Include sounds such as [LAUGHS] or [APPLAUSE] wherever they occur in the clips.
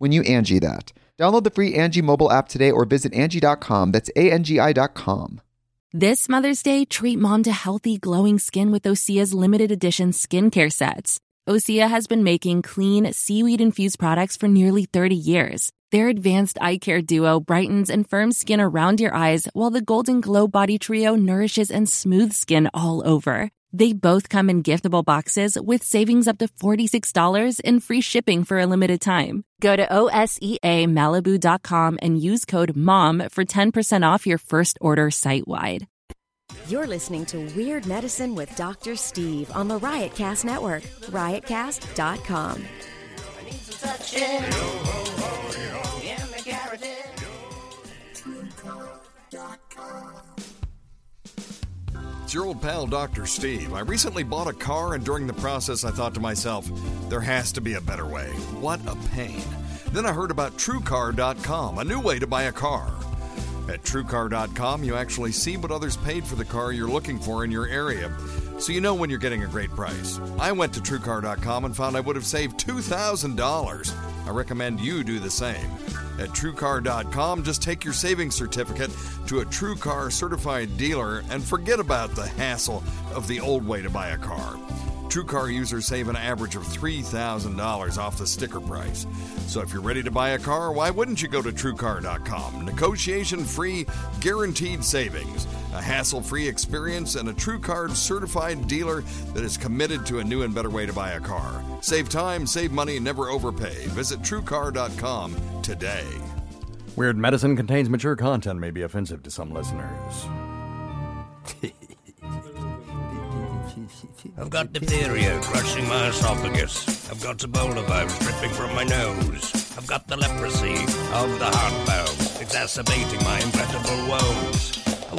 when you Angie that. Download the free Angie mobile app today or visit Angie.com. That's A-N-G-I dot com. This Mother's Day, treat mom to healthy, glowing skin with Osea's limited edition skincare sets. Osea has been making clean, seaweed infused products for nearly 30 years. Their advanced eye care duo brightens and firms skin around your eyes, while the Golden Glow Body Trio nourishes and smooths skin all over. They both come in giftable boxes with savings up to $46 and free shipping for a limited time. Go to OSEAMalibu.com and use code MOM for 10% off your first order site wide. You're listening to Weird Medicine with Dr. Steve on the Riotcast Network, riotcast.com. It's your old pal, Dr. Steve. I recently bought a car, and during the process, I thought to myself, there has to be a better way. What a pain. Then I heard about TrueCar.com, a new way to buy a car. At TrueCar.com, you actually see what others paid for the car you're looking for in your area, so you know when you're getting a great price. I went to TrueCar.com and found I would have saved $2,000. I recommend you do the same. At TrueCar.com, just take your savings certificate to a TrueCar certified dealer and forget about the hassle of the old way to buy a car. TrueCar users save an average of $3,000 off the sticker price. So if you're ready to buy a car, why wouldn't you go to TrueCar.com? Negotiation free, guaranteed savings, a hassle free experience, and a TrueCar certified dealer that is committed to a new and better way to buy a car. Save time, save money, and never overpay. Visit TrueCar.com today. Weird medicine contains mature content, may be offensive to some listeners. I've got diphtheria crushing my esophagus. I've got Ebola virus dripping from my nose. I've got the leprosy of the heart valve, exacerbating my incredible woes.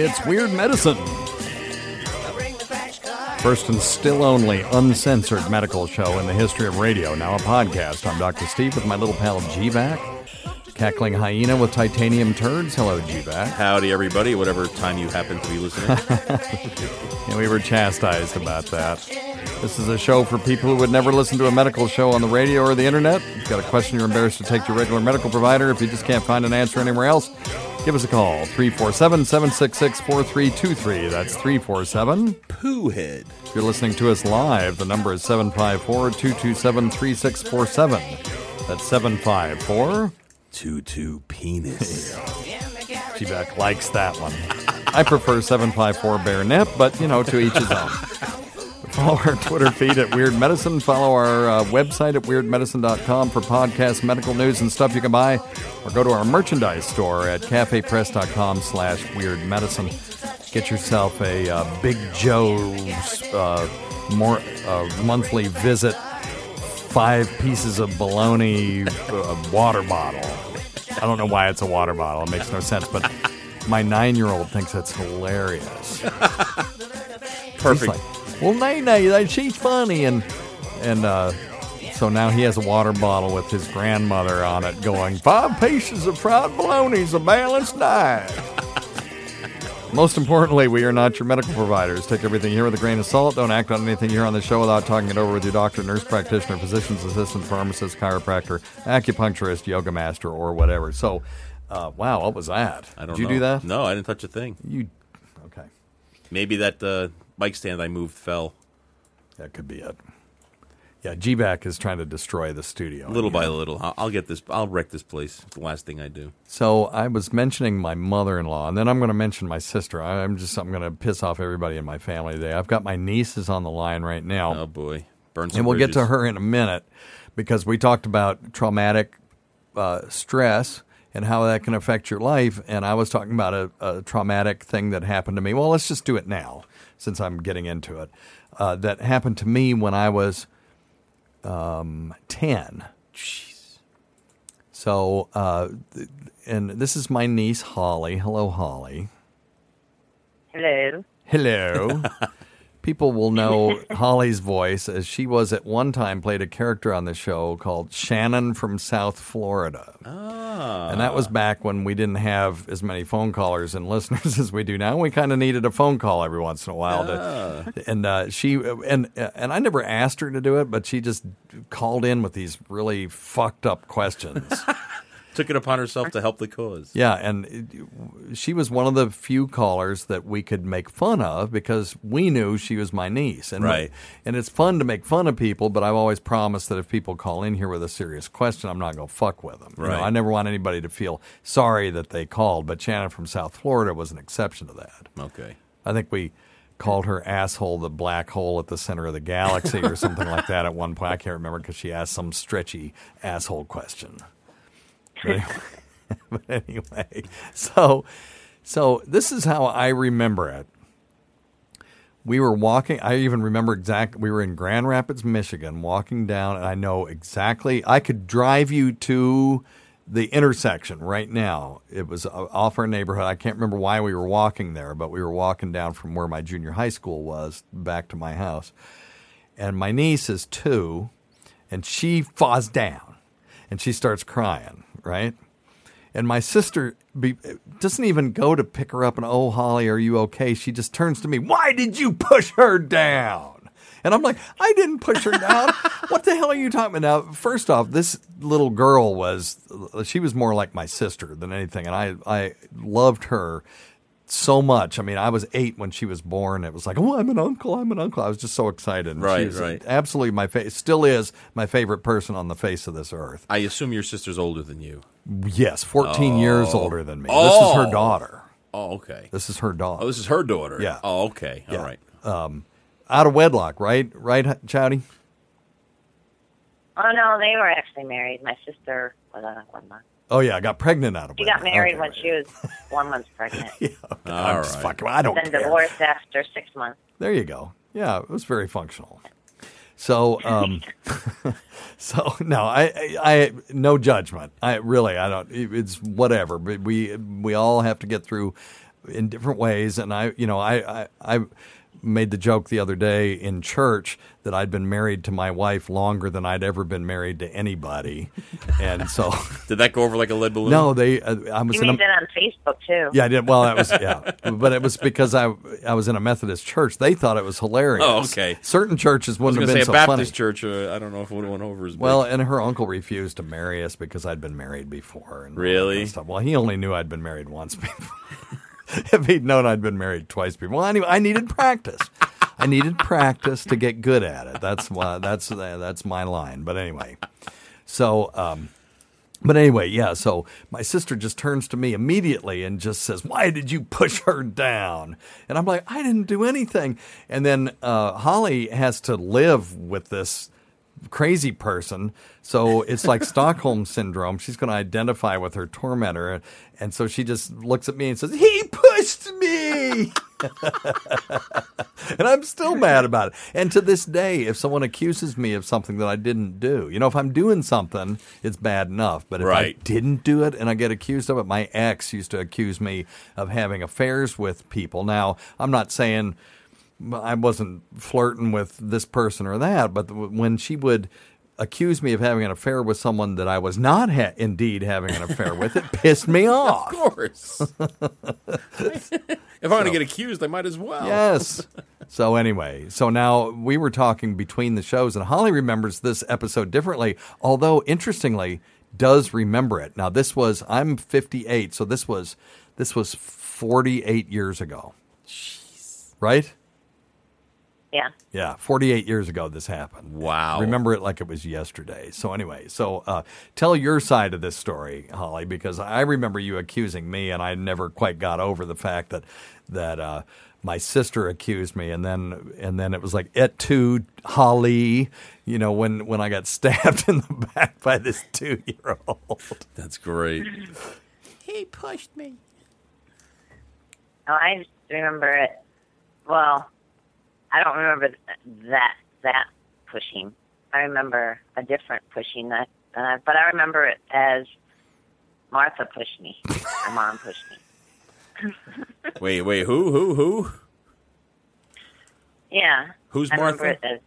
It's Weird Medicine. Bring the crash car. First and still only uncensored medical show in the history of radio. Now a podcast. I'm Dr. Steve with my little pal GVAC. Cackling hyena with titanium turds. Hello, GVAC. Howdy, everybody, whatever time you happen to be listening. [LAUGHS] Yeah, we were chastised about that. This is a show for people who would never listen to a medical show on the radio or the internet. If you've got a question you're embarrassed to take to your regular medical provider, if you just can't find an answer anywhere else, give us a call. 347 766 4323. That's 347 Poohhead. If you're listening to us live, the number is 754 227 3647. That's 754. Tutu penis. GVAC likes that one. I prefer 754 bare nip, but you know, to each his own. [LAUGHS] Follow our Twitter feed at Weird Medicine. Follow our uh, website at weirdmedicine.com for podcasts, medical news, and stuff you can buy. Or go to our merchandise store at cafepress.com slash weird medicine. Get yourself a uh, Big Jo's uh, more, uh, monthly visit, five pieces of bologna uh, water bottle. I don't know why it's a water bottle. It makes no sense, but my nine year old thinks it's hilarious. [LAUGHS] Perfect. Well, Nay Nay, she's funny, and and uh, so now he has a water bottle with his grandmother on it, going five pieces of fried bologna's a balanced diet. [LAUGHS] Most importantly, we are not your medical providers. Take everything here with a grain of salt. Don't act on anything here on the show without talking it over with your doctor, nurse practitioner, physician's assistant, pharmacist, chiropractor, acupuncturist, yoga master, or whatever. So, uh, wow, what was that? I don't Did you know. do that? No, I didn't touch a thing. You okay? Maybe that uh, bike stand I moved fell That could be it. Yeah, GVAC is trying to destroy the studio. little by little. I'll, I'll get this. I'll wreck this place. It's the last thing I do. So I was mentioning my mother-in-law, and then I'm going to mention my sister. I- I'm just I'm going to piss off everybody in my family today. I've got my nieces on the line right now, Oh boy, burn some and we'll get to bridges. her in a minute because we talked about traumatic uh, stress and how that can affect your life. And I was talking about a, a traumatic thing that happened to me. Well, let's just do it now since I'm getting into it. Uh, that happened to me when I was um, 10. Jeez. So, uh, th- and this is my niece, Holly. Hello, Holly. Hello. Hello. [LAUGHS] People will know [LAUGHS] Holly's voice as she was at one time played a character on the show called Shannon from South Florida. Ah. And that was back when we didn't have as many phone callers and [LAUGHS] listeners as we do now. We kind of needed a phone call every once in a while. To, and uh, she and and I never asked her to do it, but she just called in with these really fucked up questions. [LAUGHS] Took it upon herself to help the cause. Yeah, and it, she was one of the few callers that we could make fun of because we knew she was my niece. And Right. And it's fun to make fun of people, but I've always promised that if people call in here with a serious question, I'm not going to fuck with them. You know, Right. I never want anybody to feel sorry that they called, but Shannon from South Florida was an exception to that. Okay. I think we called her asshole the black hole at the center of the galaxy or something like that at one point. I can't remember because she asked some stretchy asshole question. [LAUGHS] But anyway, so so this is how I remember it. We were walking. I even remember exact. We were in Grand Rapids, Michigan, walking down, and I know exactly. I could drive you to the intersection right now. It was uh, off our neighborhood. I can't remember why we were walking there, but we were walking down from where my junior high school was back to my house. And my niece is two, and she falls down, and she starts crying. Right, and my sister be, doesn't even go to pick her up and, oh, Holly, are you okay? She just turns to me, why did you push her down? And I'm like, I didn't push her down. [LAUGHS] what the hell are you talking about? Now, first off, this little girl was, she was more like my sister than anything. And I, I loved her so much. I mean, I was eight when she was born. It was like, oh, I'm an uncle. I'm an uncle. I was just so excited. And she Right, right. Absolutely my fa- still is my favorite person on the face of this earth. I assume your sister's older than you. Yes, 14 years Oh. older than me. This is her Oh. daughter. Oh, okay. This is her daughter. Oh, this is her daughter. Yeah. Oh, okay. Yeah. All right. um, out of wedlock, right? Right, Chowdy? Oh no, they were actually married. My sister was uh, one month. Oh yeah, I got pregnant out of She got married Okay, when right. she was [LAUGHS] one month pregnant. I'm All just right. fucking- I don't then care. divorced after six months. There you go. Yeah, it was very functional. So, um, [LAUGHS] so no, I, I, I, no judgment. I really, I don't. It's whatever. But we, we all have to get through in different ways. And I, you know, I, I, I made the joke the other day in church that I'd been married to my wife longer than I'd ever been married to anybody, and so [LAUGHS] Did that go over like a lead balloon? no, they. Uh, I was You in a, made that on Facebook too. yeah, I did. Well, that was yeah, but it was because I I was in a Methodist church. They thought it was hilarious. Oh, okay. Certain churches wouldn't going have been say a Baptist funny. church. Uh, I don't know if it would have went over as big. Well, and her uncle refused to marry us because I'd been married before. And Really? stuff. Well, he only knew I'd been married once before. [LAUGHS] [LAUGHS] if he'd known I'd been married twice before, well, anyway, I needed practice. I needed practice to get good at it. That's why. That's that's my line. But anyway, so um, But anyway, yeah, so my sister just turns to me immediately and just says, Why did you push her down? And I'm like, I didn't do anything. And then uh, Holly has to live with this crazy person. So it's like [LAUGHS] Stockholm syndrome. She's going to identify with her tormentor. And so she just looks at me and says, He pushed me. [LAUGHS] and I'm still mad about it. And to this day, if someone accuses me of something that I didn't do, you know, if I'm doing something, it's bad enough. But if I didn't do it and I get accused of it, my ex used to accuse me of having affairs with people. Now, I'm not saying I wasn't flirting with this person or that, but when she would accuse me of having an affair with someone that I was not ha- indeed having an affair with, it pissed me [LAUGHS] off. Of course. [LAUGHS] if I'm going to get accused, I might as well. Yes. [LAUGHS] So anyway, so now we were talking between the shows, and Holly remembers this episode differently, although interestingly does remember it. Now this was I'm 58, so this was this was 48 years ago. Jeez. Right? Yeah. Yeah, 48 years ago this happened. Wow. Remember it like it was yesterday. So anyway, so uh, tell your side of this story, Holly, because I remember you accusing me, and I never quite got over the fact that that uh, my sister accused me, and then and then it was like et tu, Holly, you know, when when I got [LAUGHS] stabbed in the back by this two year old. That's great. He pushed me. Oh, I remember it. Well, I don't remember that that pushing. I remember a different pushing that, uh, but I remember it as Martha pushed me. My mom pushed me. [LAUGHS] Wait, wait, who, who, who? Yeah. Who's I remember Martha? it as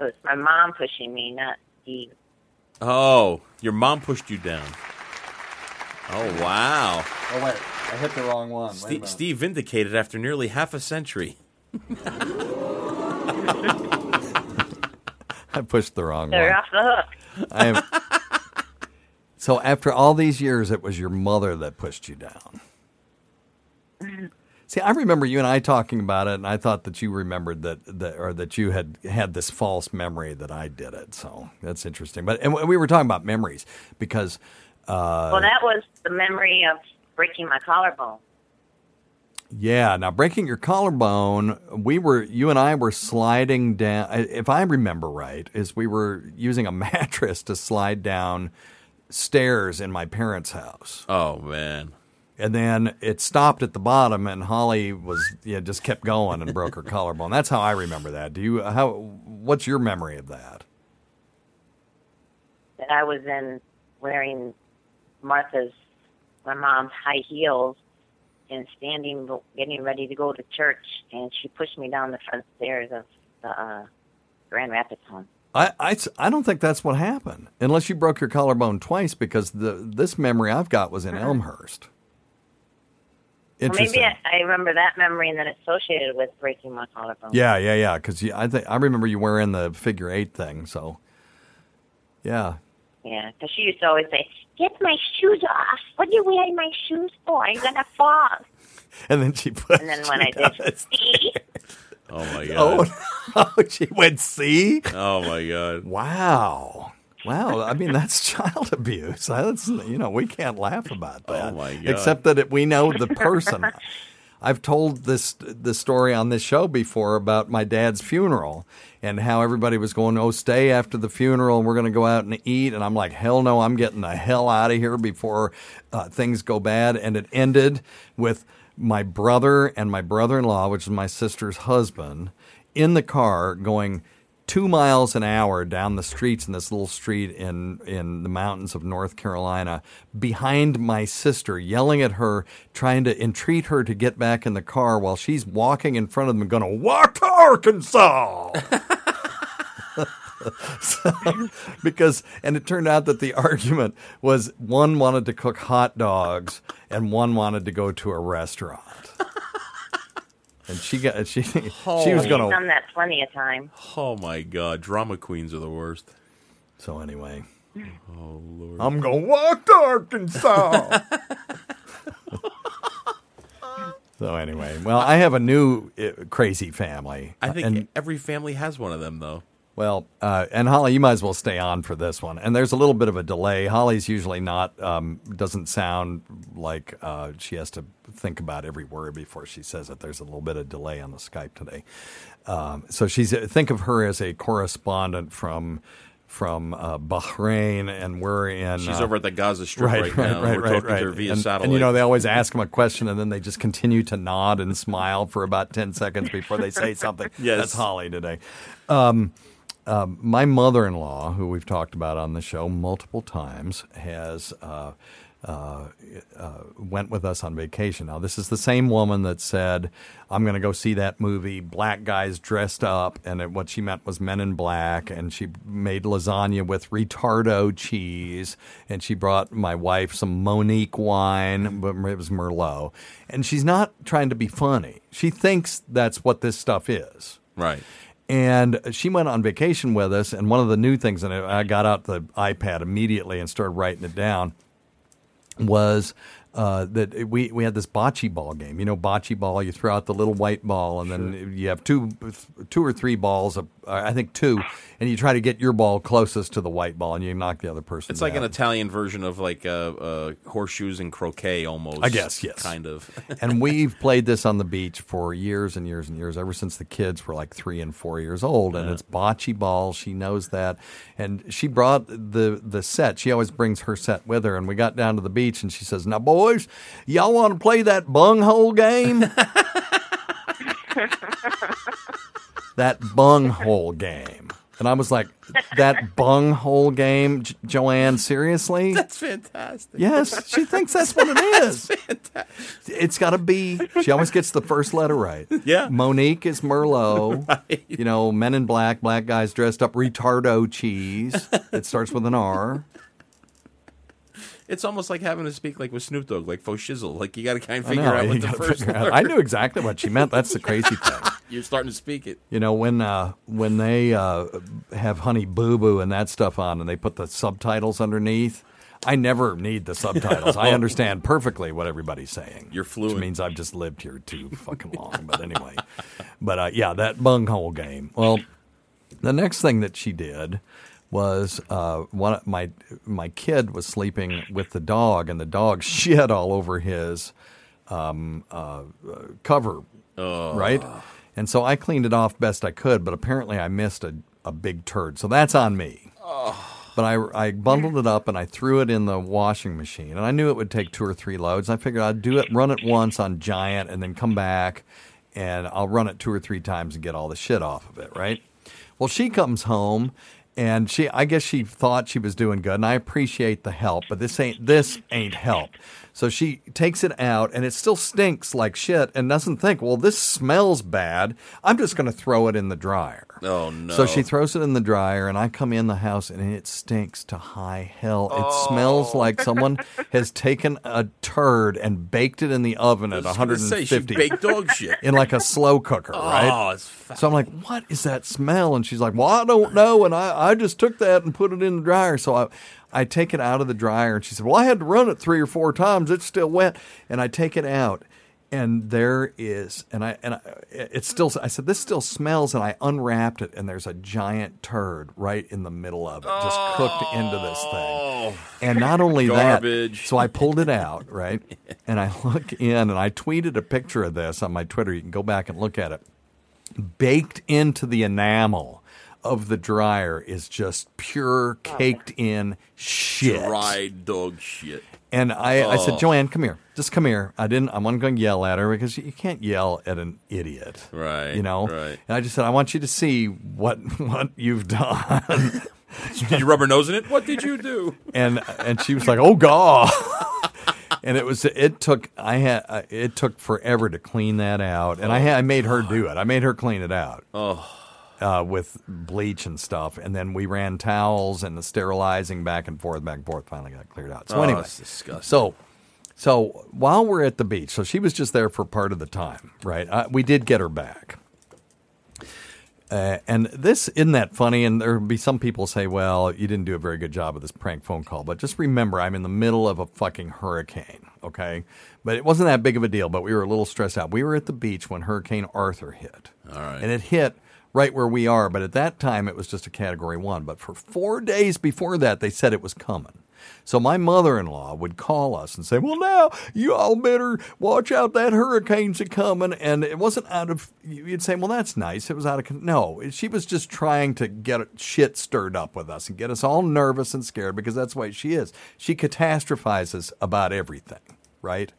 it was my mom pushing me, not Steve. Oh, your mom pushed you down. Oh, wow. Oh wait, I hit the wrong one. Steve, Steve vindicated after nearly half a century. [LAUGHS] I pushed the wrong So one. off the hook. I am. so after all these years, it was your mother that pushed you down. See, I remember you and I talking about it, and I thought that you remembered that, that or that you had had this false memory that I did it. So that's interesting. But and we were talking about memories because uh, well, that was the memory of breaking my collarbone. Yeah. Now, breaking your collarbone, we were, you and I were sliding down. If I remember right, is we were using a [LAUGHS] mattress to slide down stairs in my parents' house. Oh, man. And then it stopped at the bottom, and Holly was, yeah, just kept going and broke her [LAUGHS] collarbone. That's how I remember that. Do you, how, what's your memory of that? That I was in wearing Martha's, my mom's high heels, and standing, getting ready to go to church, and she pushed me down the front stairs of the uh, Grand Rapids home. I, I, I don't think that's what happened, unless you broke your collarbone twice, because the this memory I've got was in Elmhurst. Well, Interesting. maybe I, I remember that memory and then associated with breaking my collarbone. Yeah, yeah, yeah. Because I think I remember you wearing the figure eight thing. So, yeah, Yeah, because she used to always say, "Get my shoes off. What are you wearing my shoes for? You're gonna fall." [LAUGHS] and then she put. And then when I did, see, Oh, my [LAUGHS] God. Oh, no, [LAUGHS] she went see. Oh, my God. Wow, wow. I mean, that's child abuse. That's you know we can't laugh about oh, that. Oh, my God. Except that it, we know the person. I've told this this story on this show before about my dad's funeral and how everybody was going, "Oh, stay after the funeral, and we're going to go out and eat." And I'm like, "Hell no! I'm getting the hell out of here before uh, things go bad." And it ended with my brother and my brother-in-law, which is my sister's husband, in the car going two miles an hour down the streets in this little street in in the mountains of North Carolina behind my sister, yelling at her, trying to entreat her to get back in the car while she's walking in front of them, going to walk to Arkansas. So, [LAUGHS] because and it turned out that the argument was one wanted to cook hot dogs and one wanted to go to a restaurant. And she got she [LAUGHS] she was going to done that plenty of time. Oh, my God. Drama queens are the worst. So anyway, Oh, Lord. I'm gonna walk to Arkansas. [LAUGHS] so anyway, well, I have a new uh, crazy family. I think and every family has one of them, though. Well, uh, and Holly, you might as well stay on for this one. And there's a little bit of a delay. Holly's usually not, um, doesn't sound like uh, she has to think about every word before she says it. There's a little bit of delay on the Skype today. Um, so she's, think of her as a correspondent from. From uh, Bahrain, and we're in. She's uh, over at the Gaza Strip right, now. We're talking to her via and, satellite. And you know, they always ask them a question, and then they just continue to nod and smile for about ten seconds before they say [LAUGHS] something. Yes. That's Holly today. Um, um, my mother-in-law, who we've talked about on the show multiple times, has uh, uh, uh, went with us on vacation. Now, this is the same woman that said, "I'm going to go see that movie, Black Guys Dressed Up," and it, what she meant was Men in Black. And she made lasagna with retardo cheese, and she brought my wife some Monique wine, but it was Merlot. And she's not trying to be funny. She thinks that's what this stuff is. right. And she went on vacation with us, and one of the new things, and I got out the iPad immediately and started writing it down, was uh, that we, we had this bocce ball game. You know, bocce ball, you throw out the little white ball, and then you have two two or three balls, of, uh, I think two, and you try to get your ball closest to the white ball, and you knock the other person It's like down. an Italian version of like uh, uh, horseshoes and croquet, almost. I guess, yes. kind of. [LAUGHS] and we've played this on the beach for years and years and years, ever since the kids were like three and four years old. And it's bocce ball. She knows that, and she brought the the set. She always brings her set with her. And we got down to the beach, and she says, "Now, boys, y'all want to play that bunghole game?" [LAUGHS] [LAUGHS] that bunghole game. And I was like, "That bunghole game, J- Joanne? Seriously?" [LAUGHS] That's fantastic. Yes, she thinks that's what it [LAUGHS] is. It's got to be. She always gets the first letter right. [LAUGHS] Yeah. Monique is Merlot. You know, Men in Black, black guys dressed up, retardo cheese. It starts with an R. It's almost like having to speak like with Snoop Dogg, like faux shizzle. Like you got to kind of figure know, out what the first word. I knew exactly what she meant. That's the crazy thing. You're starting to speak it. You know, when uh, when they uh, have Honey Boo Boo and that stuff on, and they put the subtitles underneath. I never need the subtitles. I [LAUGHS] understand perfectly what everybody's saying. You're fluent. Which means I've just lived here too fucking long. But anyway, but uh, yeah, that bunghole game. Well, the next thing that she did was uh, one my my kid was sleeping with the dog, and the dog [LAUGHS] shit all over his um, uh, uh, cover, right? And so I cleaned it off best I could, but apparently I missed a, a big turd. So that's on me. But I, I bundled it up and I threw it in the washing machine. And I knew it would take two or three loads. I figured I'd do it, run it once on Giant, and then come back and I'll run it two or three times and get all the shit off of it, right? Well, she comes home and she I guess she thought she was doing good and I appreciate the help, but this ain't this ain't help. So she takes it out and it still stinks like shit and doesn't think, "Well, this smells bad. I'm just going to throw it in the dryer." Oh no! So she throws it in the dryer, and I come in the house, and it stinks to high hell. It oh. smells like [LAUGHS] someone has taken a turd and baked it in the oven at I was gonna say, she 150 baked dog shit. in like a slow cooker, [LAUGHS] right? Oh, it's fat. So I'm like, what is that smell? And she's like, well, I don't know. And I, I just took that and put it in the dryer. So I, I take it out of the dryer. And she said, well, I had to run it three or four times. It's still wet. And I take it out. And there is, and I, and I, it's still, I said, this still smells. And I unwrapped it, and there's a giant turd right in the middle of it, just cooked into this thing. Oh. And not only Garbage. that, so I pulled it out, right? And I look in, and I tweeted a picture of this on my Twitter. You can go back and look at it baked into the enamel of the dryer is just pure caked in shit. Dried dog shit. And I, I said, Oh. Joanne, come here. Just come here. I didn't. I'm not going to yell at her because you can't yell at an idiot, Right, You know. right. And I just said, I want you to see what [LAUGHS] what you've done. [LAUGHS] Did you rub her nose in it? What did you do? and and she was like, "Oh God!" [LAUGHS] and it was it took I had uh, it took forever to clean that out, and I had, I made her do it. I made her clean it out. Oh. Uh, with bleach and stuff, and then we ran towels and the sterilizing back and forth, back and forth. Finally got cleared out. So Oh, anyway, that's disgusting. so so while we're at the beach, so she was just there for part of the time, right? Uh, we did get her back. Uh, and this isn't that funny, and there'll be some people say, "Well, you didn't do a very good job of this prank phone call." But just remember, I'm in the middle of a fucking hurricane, okay? But it wasn't that big of a deal. But we were a little stressed out. We were at the beach when Hurricane Arthur hit, All right. and it hit right where we are. But at that time, it was just a category one. But for four days before that, they said it was coming. So my mother-in-law would call us and say, "Well, now you all better watch out. That hurricane's a coming." And it wasn't out of you'd say, "Well, that's nice." It was out of no. She was just trying to get shit stirred up with us and get us all nervous and scared because that's way she is. She catastrophizes about everything, right?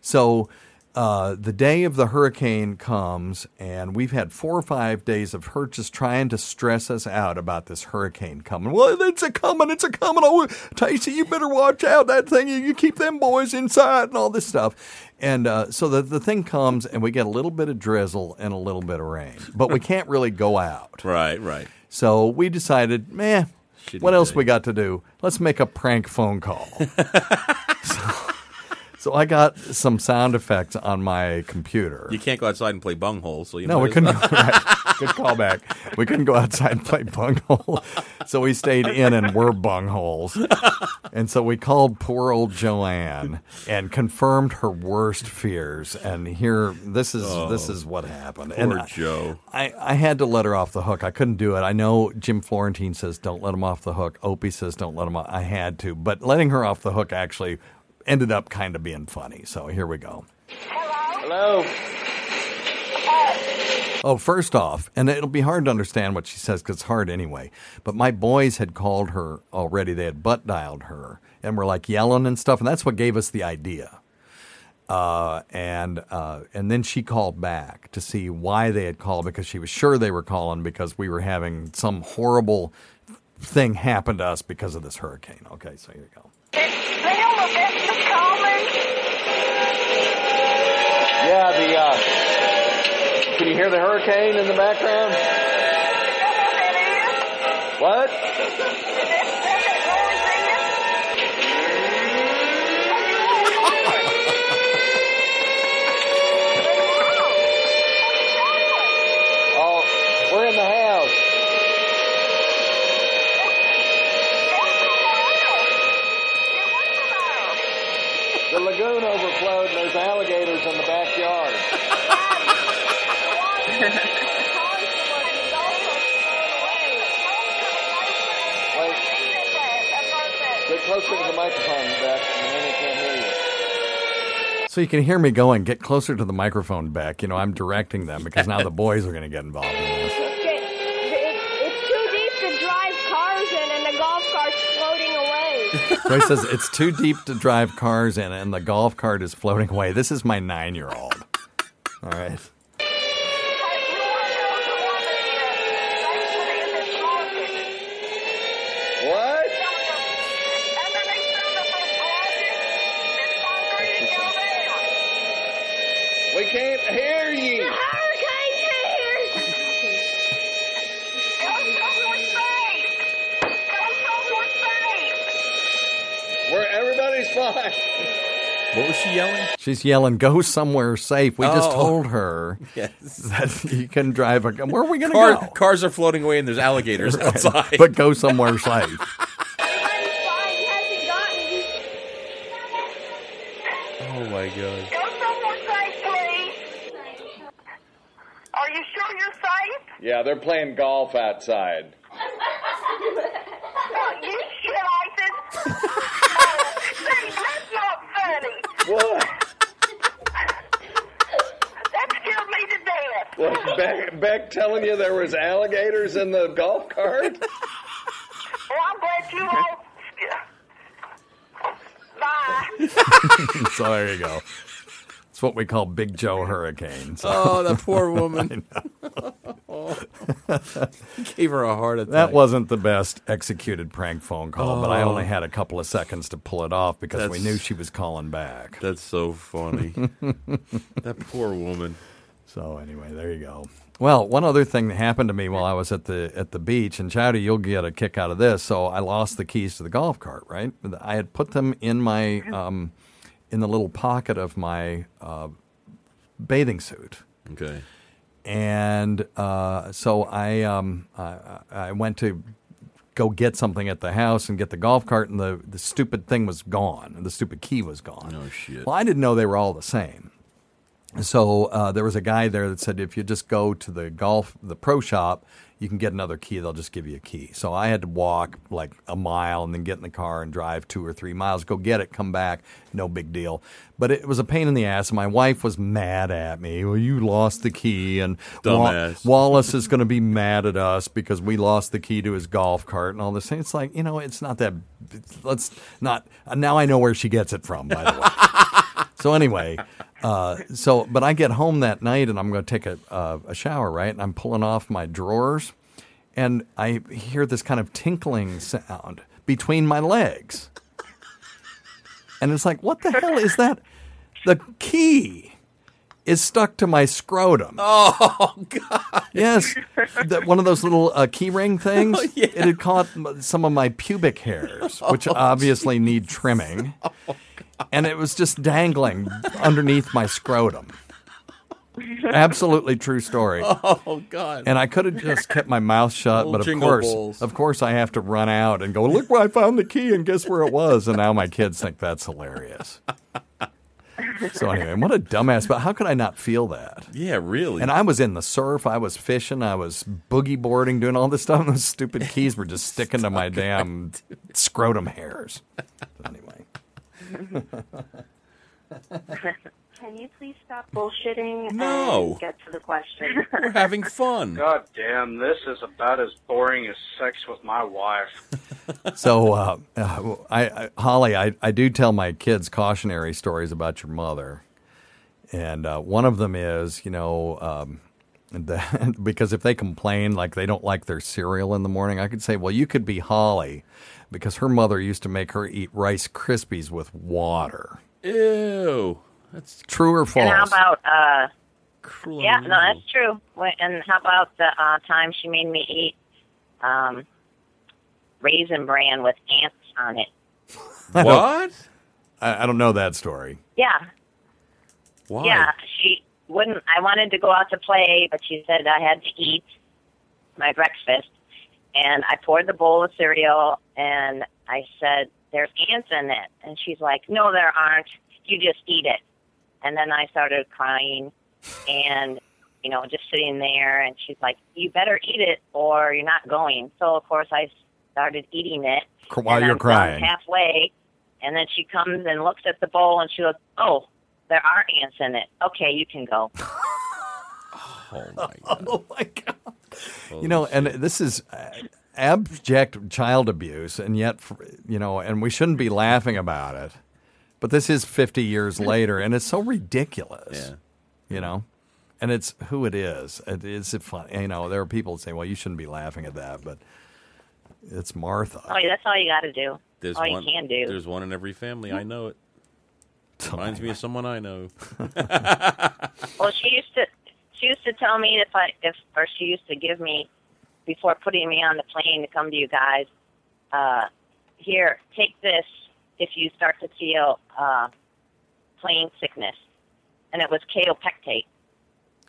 So uh, the day of the hurricane comes, and we've had four or five days of her just trying to stress us out about this hurricane coming. Well, it's a coming, it's a coming. Oh, Tacey, you better watch out. That thing, you, keep them boys inside and all this stuff. And uh, so the, the thing comes, and we get a little bit of drizzle and a little bit of rain, but we can't really go out. [LAUGHS] Right, right. So we decided, meh, Shitty what else we got to do? Let's make a prank phone call. [LAUGHS] [LAUGHS] so, I got some sound effects on my computer. You can't go outside and play bunghole, so you No, we couldn't. right. Good callback. We couldn't go outside and play bunghole, so we stayed in and were bungholes. And so we called poor old Joanne and confirmed her worst fears. And here, this is this oh, is what happened. and Oh, Poor I- Jo. I, I had to let her off the hook. I couldn't do it. I know Jim Florentine says don't let him off the hook. Opie says don't let him off. I had to, but letting her off the hook actually ended up kind of being funny. So here we go. Hello? Hello. Oh, first off, and it'll be hard to understand what she says because it's hard anyway. But my boys had called her already. They had butt dialed her and were like yelling and stuff, and that's what gave us the idea. Uh, and uh, and then she called back to see why they had called because she was sure they were calling because we were having some horrible thing happen to us because of this hurricane. Okay, so here you go. Yeah, the uh, can you hear the hurricane in the background? What? Oh, we're in the house. The lagoon overflowed and there's alligators in the backyard. Wait. Get closer to the microphone, Beth, and can't hear you. So you can hear me going, get closer to the microphone, Beck. You know, I'm directing them because now the [LAUGHS] boys are going to get involved in this. It's too deep to drive cars in, and the golf cart's floating away. [LAUGHS] Joy says it's too deep to drive cars in, and the golf cart is floating away. This is my nine year old. All right. She's yelling, "Go somewhere safe." We just Oh. told her [LAUGHS] Yes. that you can drive a. Where are we going to Car, go? Cars are floating away and there's alligators Right. outside. But go somewhere safe. [LAUGHS] oh my god. Are you sure you're safe? Yeah, they're playing golf outside. Oh, you shit ISIS. [LAUGHS] Steve, that's not funny. What? That scared me to death. Was Beck, Beck telling you there was alligators in the golf cart? Well, I'm glad you all. Bye. [LAUGHS] so there you go. It's what we call Big Jo Hurricane. So- Oh, that poor [LAUGHS] woman. I know. [LAUGHS] Gave her a heart attack. That wasn't the best executed prank phone call, but I Oh. only had a couple of seconds to pull it off because we knew she was calling back. That's so funny. that poor woman. So anyway, there you go. Well, one other thing that happened to me while I was at the at the beach, and Chowdy, you'll get a kick out of this. So I lost the keys to the golf cart. Right, I had put them in my um, in the little pocket of my uh, bathing suit. Okay. And uh, so I, um, I I went to go get something at the house and get the golf cart, and the, the stupid thing was gone. The stupid key was gone. Oh shit. Well, I didn't know they were all the same. So uh, there was a guy there that said if you just go to the golf, the pro shop, you can get another key. They'll just give you a key. So I had to walk like a mile and then get in the car and drive two or three miles, go get it, come back. No big deal. But it was a pain in the ass. And my wife was mad at me. Well, you lost the key, and Wa- Wallace is going to be mad at us because we lost the key to his golf cart and all this. It's like you know, it's not that. Let's not. Now I know where she gets it from. By the way. [LAUGHS] So anyway, uh, so but I get home that night and I'm going to take a, a shower, right? And I'm pulling off my drawers, and I hear this kind of tinkling sound between my legs, and it's like, what the hell is that? The key is stuck to my scrotum. Oh [LAUGHS] God! Yes, that one of those little uh, key ring [LAUGHS] things. It had caught some of my pubic hairs, [LAUGHS] which obviously need trimming, and it was just dangling underneath my scrotum. Absolutely true story. Oh God! And I could have just kept my mouth shut, but of course, balls. of course, I have to run out and go. Look where I found the key, and guess where it was. And now my kids think that's hilarious. So anyway, what a dumbass! But how could I not feel that? Yeah, really. And I was in the surf, I was fishing, I was boogie boarding, doing all this stuff, and those stupid keys were just sticking to my [LAUGHS] damn scrotum hairs. Anyway. [LAUGHS] Can you please stop bullshitting No. and get to the question? [LAUGHS] We're having fun. God damn, this is about as boring as sex with my wife. [LAUGHS] So, uh, uh, I, I, Holly, I, I do tell my kids cautionary stories about your mother, and uh, one of them is, you know, um, [LAUGHS] that, because if they complain like they don't like their cereal in the morning, I could say, well, you could be Holly, because her mother used to make her eat Rice Krispies with water. Ew. That's True or false? And how about uh? cruel. Yeah, no, that's true. And how about the uh, time she made me eat um, raisin bran with ants on it? I What? I, I don't know that story. Yeah, Why? yeah. She wouldn't. I wanted to go out to play, but she said I had to eat my breakfast. And I poured the bowl of cereal, and I said, "There's ants in it." And she's like, "No, there aren't. You just eat it." And then I started crying, and you know, just sitting there. And she's like, "You better eat it, or you're not going." So of course I started eating it. While and you're I'm crying. halfway, and then she comes and looks at the bowl, and she goes, "Oh, there are ants in it. Okay, you can go." [LAUGHS] Oh [LAUGHS] my God. Oh my god! you know, and this is uh, abject child abuse, and yet, you know, and we shouldn't be laughing about it, but this is 50 years later, and it's so ridiculous. Yeah. You know, and it's who it is. It is it fun. You know, there are people that say, "Well, you shouldn't be laughing at that," but it's Martha. Oh, yeah, that's all you got to do. There's all one. you can do. There's one in every family. I know it. [LAUGHS] Reminds me of someone I know. [LAUGHS] Well, she used to she used to tell me if I if or she used to give me before putting me on the plane to come to you guys. Uh, here, take this if you start to feel uh, plane sickness, and it was kaopectate.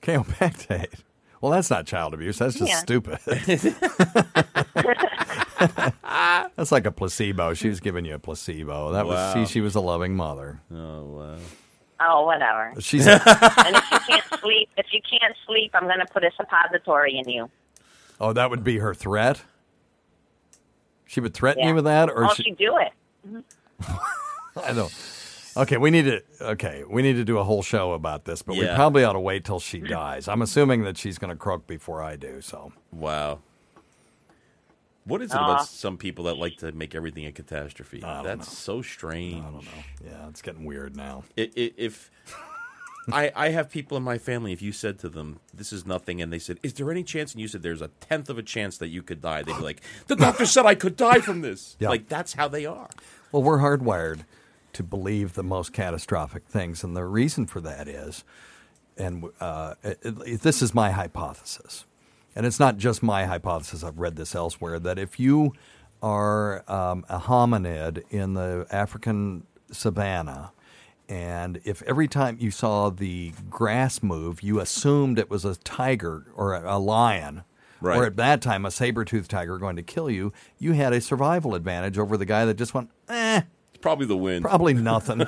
Kaopectate. Well, that's not child abuse. That's just Yeah. stupid. [LAUGHS] [LAUGHS] that's like a placebo. She was giving you a placebo. That was Wow. see, she was a loving mother. Oh wow. Oh, whatever. She's [LAUGHS] and if you can't sleep, if you can't sleep, I'm going to put a suppository in you. oh, that would be her threat. She would threaten Yeah. you with that, or oh, she, she'd do it. [LAUGHS] I don't. Okay, we need to. Okay, we need to do a whole show about this, but we Yeah. probably ought to wait till she dies. I'm assuming that she's going to croak before I do. So Wow. What is it Aw. about ah. some people that like to make everything a catastrophe? That's so strange. I don't know. Yeah, it's getting weird now. It, it, if [LAUGHS] I, I have people in my family, if you said to them, "This is nothing," and they said, "Is there any chance?" and you said, "There's a tenth of a chance that you could die," they'd be [LAUGHS] like, "The doctor said I could die from this." Yeah. Like that's how they are. Well, we're hardwired to believe the most catastrophic things, and the reason for that is, and uh, this is my hypothesis, and it's not just my hypothesis. I've read this elsewhere that if you are um, a hominid in the African savannah, and if every time you saw the grass move, you assumed it was a tiger or a lion, Right. or at that time a saber-toothed tiger going to kill you, you had a survival advantage over the guy that just went, eh, Probably the wind. Probably [LAUGHS] nothing.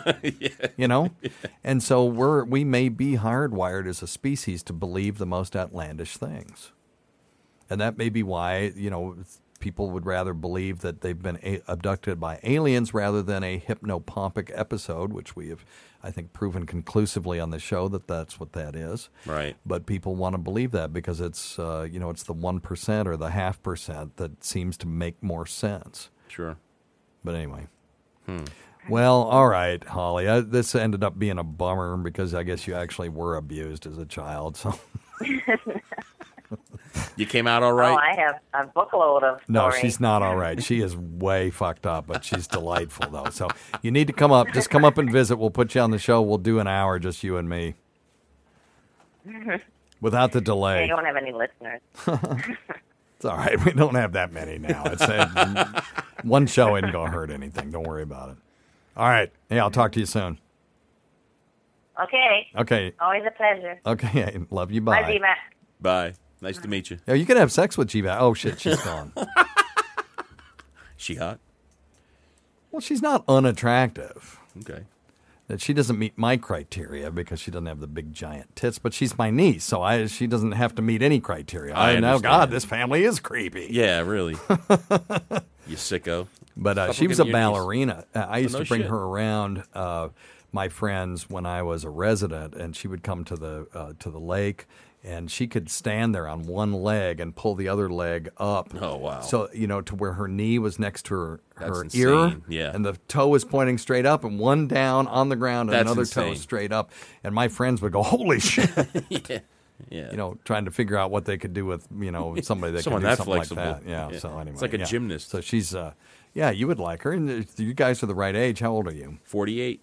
You know? And so we're we may be hardwired as a species to believe the most outlandish things. And that may be why, you know, people would rather believe that they've been a- abducted by aliens rather than a hypnopompic episode, which we have, I think, proven conclusively on the show that that's what that is. Right. But people want to believe that because it's, uh, you know, it's the one percent or the half percent that seems to make more sense. Sure. But anyway. Hmm. Well, all right, Holly. I, this ended up being a bummer because I guess you actually were abused as a child. So [LAUGHS] You came out all right. Oh, right. I have a bookload of no, she's not all right. She is way fucked up, but she's delightful though. So you need to come up. Just come up and visit. We'll put you on the show. We'll do an hour, just you and me, [LAUGHS] without the I delay. don't have any listeners. [LAUGHS] It's all right. We don't have that many now. It's uh, one show ain't gonna hurt anything. Don't worry about it. All right. Hey, I'll talk to you soon. Okay. Okay. Always a pleasure. Okay. [LAUGHS] Love you. Bye, Bye. Bye. Nice to meet you. Yeah, you can have sex with Jiva. Oh shit, she's gone. [LAUGHS] She hot? well, she's not unattractive. Okay. That she doesn't meet my criteria because she doesn't have the big giant tits, but she's my niece, so I she doesn't have to meet any criteria. I I know. God, this family is creepy. Yeah, really. [LAUGHS] you sicko. But uh, she was a looking niece. ballerina. Uh, I Oh, used no to bring shit. her around uh, my friends when I was a resident, and she would come to the uh, to the lake, and she could stand there on one leg and pull the other leg up. Oh, wow. So you know to where her knee was next to her That's her insane. ear, Yeah. and the toe was pointing straight up, and one down on the ground, and That's another toe insane. straight up. And my friends would go, "Holy [LAUGHS] shit!" yeah. Yeah. You know, trying to figure out what they could do with you know [LAUGHS] somebody that Someone could do that something flexible. like that. Yeah. Yeah. So anyway, It's like a yeah. gymnast. So she's, uh, yeah, you would like her, and you guys are the right age. How old are you? Forty-eight.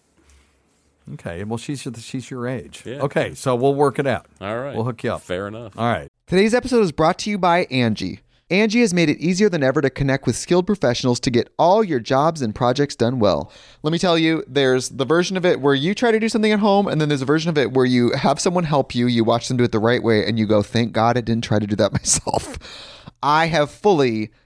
Okay, well she's she's your age. Yeah. Okay, so we'll work it out. All right. we'll hook you up. Fair enough. All right. Today's episode is brought to you by Angi. Angi has made it easier than ever to connect with skilled professionals to get all your jobs and projects done well. Let me tell you, there's the version of it where you try to do something at home, and then there's a version of it where you have someone help you, you watch them do it the right way, and you go, thank God I didn't try to do that [LAUGHS] myself. I have fully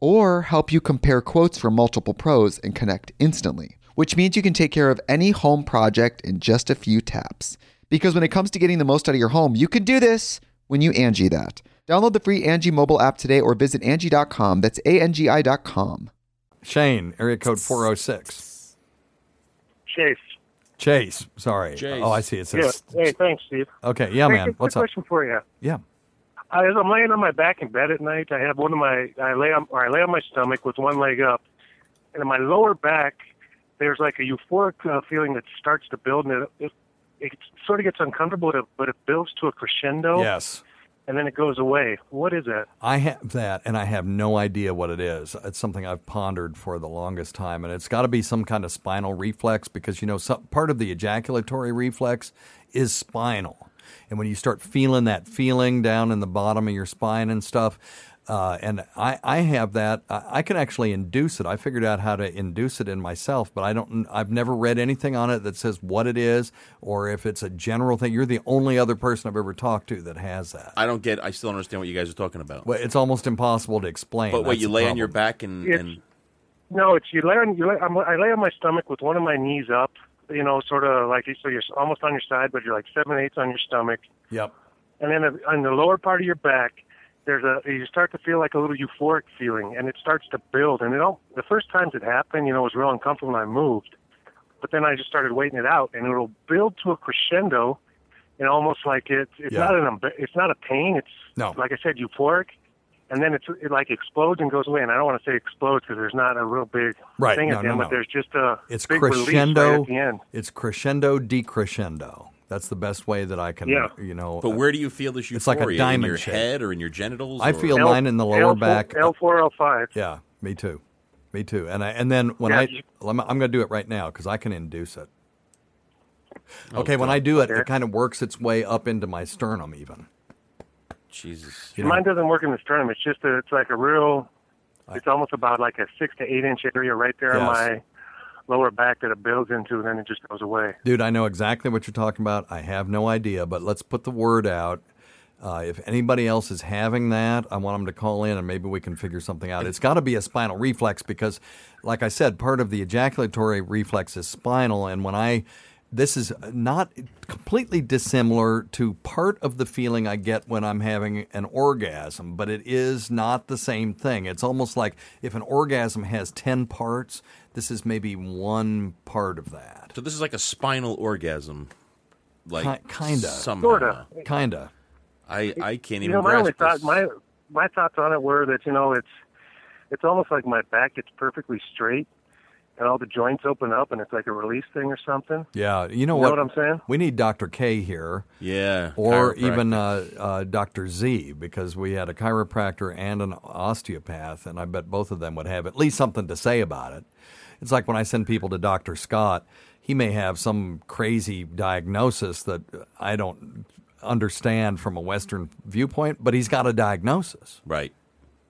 or help you compare quotes from multiple pros and connect instantly, which means you can take care of any home project in just a few taps. Because when it comes to getting the most out of your home, you can do this when you Angi that. Download the free Angi mobile app today or visit Angi.com. That's A-N-G-I dot com. Shane, area code four zero six. Chase. Chase, sorry. Chase. Oh, I see. It Yeah. says. Hey, thanks, Steve. Okay, yeah, Hey, man. What's up? question for you? Yeah. I, as I'm laying on my back in bed at night, I have one of my I lay on or I lay on my stomach with one leg up, and in my lower back, there's like a euphoric uh, feeling that starts to build, and it, it it sort of gets uncomfortable, but it, builds to a crescendo. Yes. And then it goes away. What is that? I have that, and I have no idea what it is. It's something I've pondered for the longest time, and it's got to be some kind of spinal reflex because you know some, part of the ejaculatory reflex is spinal, and when you start feeling that feeling down in the bottom of your spine and stuff, uh, and I, I have that. I, I can actually induce it. I figured out how to induce it in myself, but I don't. I've never read anything on it that says what it is or if it's a general thing. You're the only other person I've ever talked to that has that. I don't get. I still don't understand what you guys are talking about. Well, it's almost impossible to explain. But wait, That's you lay on your back and, It's- and No, it's you lay on you lay, I'm, I lay on my stomach with one of my knees up. You know, sort of like so you're almost on your side, but you're like seven eighths on your stomach. Yep. and then on the lower part of your back there's a you start to feel like a little euphoric feeling and it starts to build and it all the first times it happened you know it was real uncomfortable when i moved but then i just started waiting it out and it'll build to a crescendo and almost like it's it's Yeah. not an it's not a pain. It's No. like I said, euphoric, and then it's it like explodes and goes away. And I don't want to say explodes because there's not a real big Right, thing no, at the no, end, no. but there's just a It's big crescendo. right at the end. It's crescendo decrescendo. That's the best way that I can, Yeah. you know. But uh, where do you feel this euphoria? It's like a diamond in your shape. head or in your genitals? I or- feel mine in the lower L4 back. L4, L5. Yeah, me too. Me too. And I and then when Yeah, I I'm, I'm going to do it right now because I can induce it. Oh, Okay, when I do it, Okay. it kind of works its way up into my sternum even. Jesus. You know, Mine doesn't work in this sternum. It's just a, it's like a real. It's almost about like a six to eight inch area right there on my lower back that it builds into, and then it just goes away. dude, I know exactly what you're talking about. I have no idea, but let's put the word out. Uh, if anybody else is having that, I want them to call in and maybe we can figure something out. It's got to be a spinal reflex because, like I said, part of the ejaculatory reflex is spinal. And when I, this is not completely dissimilar to part of the feeling I get when I'm having an orgasm, but it is not the same thing. It's almost like if an orgasm has 10 parts, this is maybe one part of that. So this is like a spinal orgasm, like Ki- kinda. somehow. Sorta. Kinda. I I can't even You even know, my only grasp thought, this. my my thoughts on it were that you know it's it's almost like my back gets perfectly straight, and all the joints open up, and it's like a release thing or something. Yeah, you know You know what? what I'm saying? We need Dr. K here. Yeah, Or even uh, uh, Dr. Z, because we had a chiropractor and an osteopath, and I bet both of them would have at least something to say about it. It's like when I send people to Dr. Scott, he may have some crazy diagnosis that I don't understand from a Western viewpoint, but he's got a diagnosis. Right.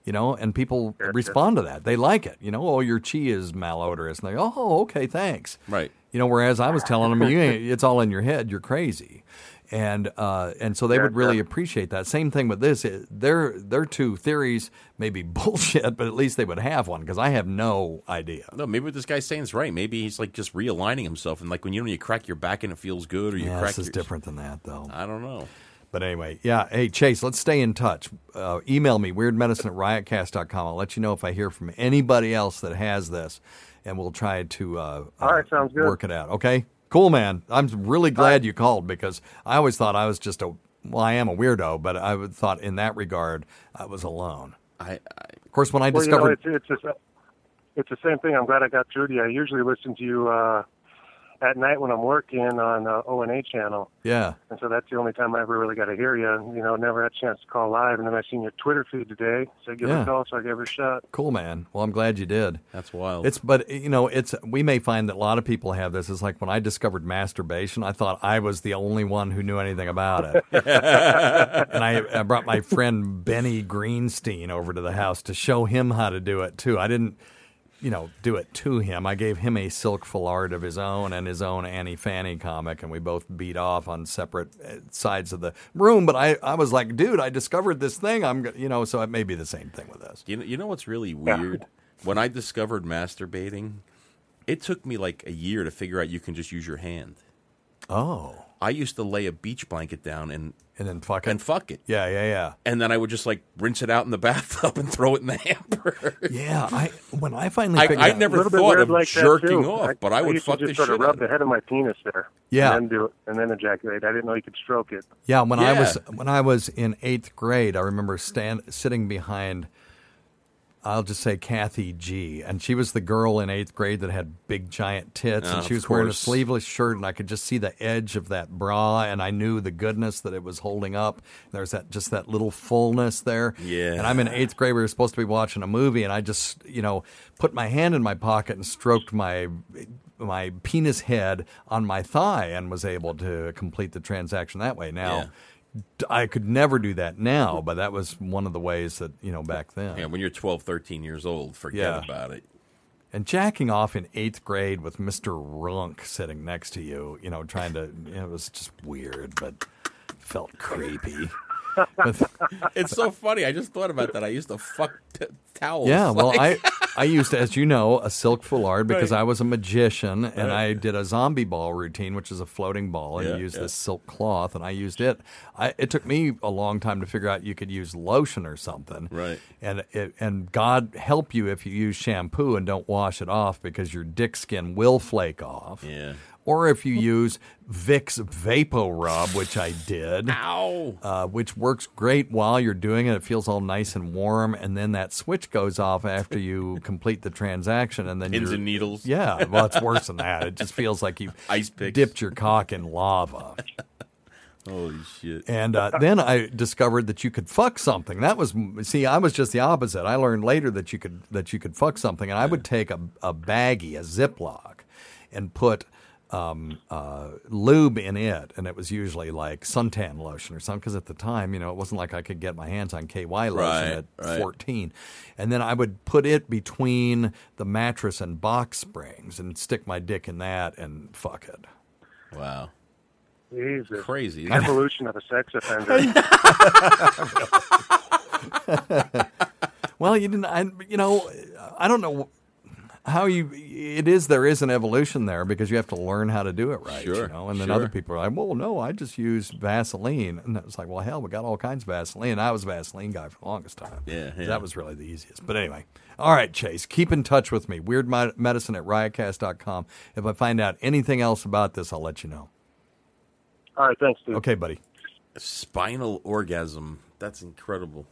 You know, and people respond to that. They like it. You know, oh, your chi is malodorous. And they go, oh, okay, thanks. Right. You know, whereas I was telling them, you ain't, it's all in your head. You're crazy. And uh, and so they would really appreciate that. Same thing with this. Their their two theories may be [LAUGHS] bullshit, but at least they would have one because I have no idea. No, maybe what this guy's saying is right. Maybe he's like just realigning himself, and like when you know when you crack your back and it feels good, or you Yeah, crack. this is your, different than that, though. I don't know. But anyway, yeah. Hey, Chase, let's stay in touch. Uh, email me, weirdmedicine at riotcast.com. I'll let you know if I hear from anybody else that has this, and we'll try to uh, All right, sounds good. work it out. Okay? Cool, man. I'm really glad you called because I always thought I was just a, well, I am a weirdo, but I would- thought in that regard I was alone. I, of course, when I well, discovered. you know, it's it's just, it's the same thing. I'm glad I got through to you. I usually listen to you uh, at night when I'm working on uh, O and A channel. yeah. And so that's the only time I ever really got to hear you. You know, never had a chance to call live. And then I seen your Twitter feed today, so give Yeah. a call. So I gave her a shot. Cool, man. Well, I'm glad you did. That's wild. It's but you know it's we may find that a lot of people have this. It's like when I discovered masturbation, I thought I was the only one who knew anything about it, [LAUGHS] and I, I brought my friend Benny Greenstein over to the house to show him how to do it too. I didn't, you know, do it to him. I gave him a silk foulard of his own and his own Annie Fanny comic, and we both beat off on separate uh, sides of the room. But I, I was like, dude, I discovered this thing. I'm, you know, so it may be the same thing with this. You know, you know what's really weird? When I discovered masturbating, it took me like a year to figure out you can just use your hand. Oh. I used to lay a beach blanket down and and then fuck it and fuck it. Yeah, yeah, yeah. And then I would just like rinse it out in the [LAUGHS] bathtub and throw it in the hamper. Yeah, I when I finally I, I out- never little thought of like that, jerking too. off, but I, would used fuck to the just sort shit of rub the head of my penis there. Yeah. And then do it, and then ejaculate. I didn't know you could stroke it. Yeah, when I was when I was in eighth grade, I remember stand sitting behind. I'll just say Kathy G, and she was the girl in eighth grade that had big giant tits, Oh, and she was wearing a sleeveless shirt, and I could just see the edge of that bra, and I knew the goodness that it was holding up. There's that just that little fullness there. Yeah. And I'm in eighth grade. We were supposed to be watching a movie, and I just you know put my hand in my pocket and stroked my my penis head on my thigh, and was able to complete the transaction that way. Now. Yeah. I could never do that now, but that was one of the ways that, you know, back then. Yeah, when you're 12, 13 years old, forget Yeah. about it. And jacking off in eighth grade with Mr. Runk sitting next to you, you know, trying to, you know, it was just weird, but felt creepy. It's so funny. I just thought about that. I used to fuck t- towels. yeah, well, Like- I [LAUGHS] I used, to, as you know, a silk foulard because Right. I was a magician and Right. I did a zombie ball routine, which is a floating ball, and Yeah, you use yeah. this silk cloth, and I used it. I, it took me a long time to figure out you could use lotion or something, Right. And it, and God help you if you use shampoo and don't wash it off because your dick skin will flake off. Yeah. Or if you use Vicks Vapo Rub, which I did, uh, which works great while you're doing it. It feels all nice and warm, and then that switch goes off after you [LAUGHS] complete the transaction, and then Pins and needles. Yeah, well, it's worse than that. It just feels like you've Ice picks. dipped your cock in lava. [LAUGHS] Holy shit. And uh, then I discovered that you could fuck something. That was see, I was just the opposite. I learned later that you could that you could fuck something, and I would take a, a baggie, a Ziploc, and put um, uh, lube in it, and it was usually like suntan lotion or something. Because at the time, you know, it wasn't like I could get my hands on KY lotion Right, at right. 14. And then I would put it between the mattress and box springs and stick my dick in that and fuck it. Wow. Jesus. Crazy. Evolution of a sex offender. [LAUGHS] [LAUGHS] well, you didn't. I, you know, I don't know how you. It is there is an evolution there because you have to learn how to do it right. Sure, You know, and then sure. other people are like, "Well, no, I just use Vaseline," and it's like, "Well, hell, we got all kinds of Vaseline." I was a Vaseline guy for the longest time. Yeah, yeah. that was really the easiest. But anyway, all right, Chase, keep in touch with me. Weird Medicine at riotcast.com. If I find out anything else about this, I'll let you know. All right, thanks, dude. Okay, buddy. Spinal orgasm. That's incredible.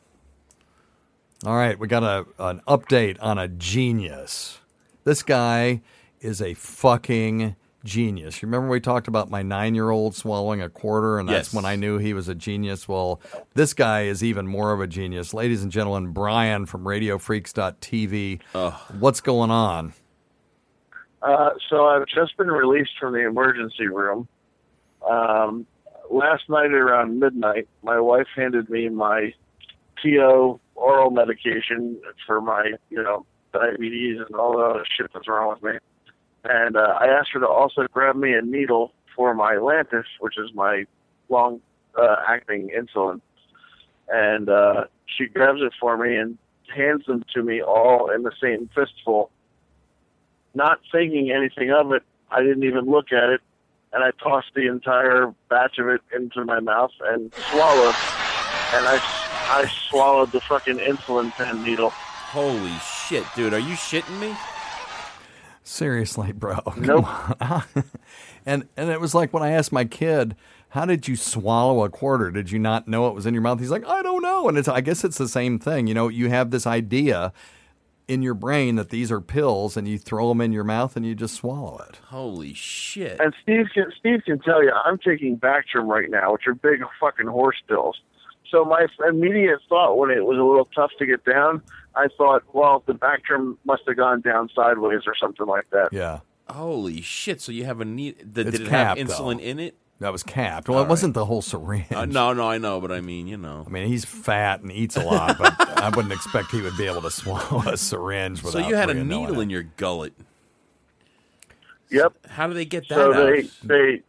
All right, we got a an update on a genius. This guy is a fucking genius. Remember we talked about my nine year old swallowing a quarter, and that's Yes. when I knew he was a genius. Well, this guy is even more of a genius. Ladies and gentlemen, Brian from RadioFreaks.tv. What's going on? Uh, so I've just been released from the emergency room. Um, last night around midnight, my wife handed me my PO oral medication for my, you know, diabetes and all the other shit that's wrong with me. And uh, I asked her to also grab me a needle for my Lantus, which is my long uh, acting insulin. And uh, she grabs it for me and hands them to me all in the same fistful not thinking anything of it. I didn't even look at it, and I tossed the entire batch of it into my mouth and swallowed. And I, I swallowed the fucking insulin pen needle. Holy shit, dude. Are you shitting me? Seriously, bro. [LAUGHS] Come Nope. on. [LAUGHS] and and it was like when I asked my kid, "How did you swallow a quarter? Did you not know it was in your mouth?" He's like, "I don't know." And it's I guess it's the same thing. You know, you have this idea in your brain that these are pills, and you throw them in your mouth and you just swallow it. Holy shit. And Steve can Steve can tell you I'm taking Bactrim right now, which are big fucking horse pills. So my immediate thought when it was a little tough to get down, I thought, well, the Bactrim must have gone down sideways or something like that. Yeah. Holy shit. So you have a need. The, It's did it capped, have insulin though. in it? That was capped. Well, it wasn't the whole syringe. Uh, no, no, I know, but I mean, you know. I mean, he's fat and eats a lot, but I wouldn't expect he would be able to swallow a syringe So without. you had a freaking knowing needle it. in your gullet. Yep. How do they get that so out? they they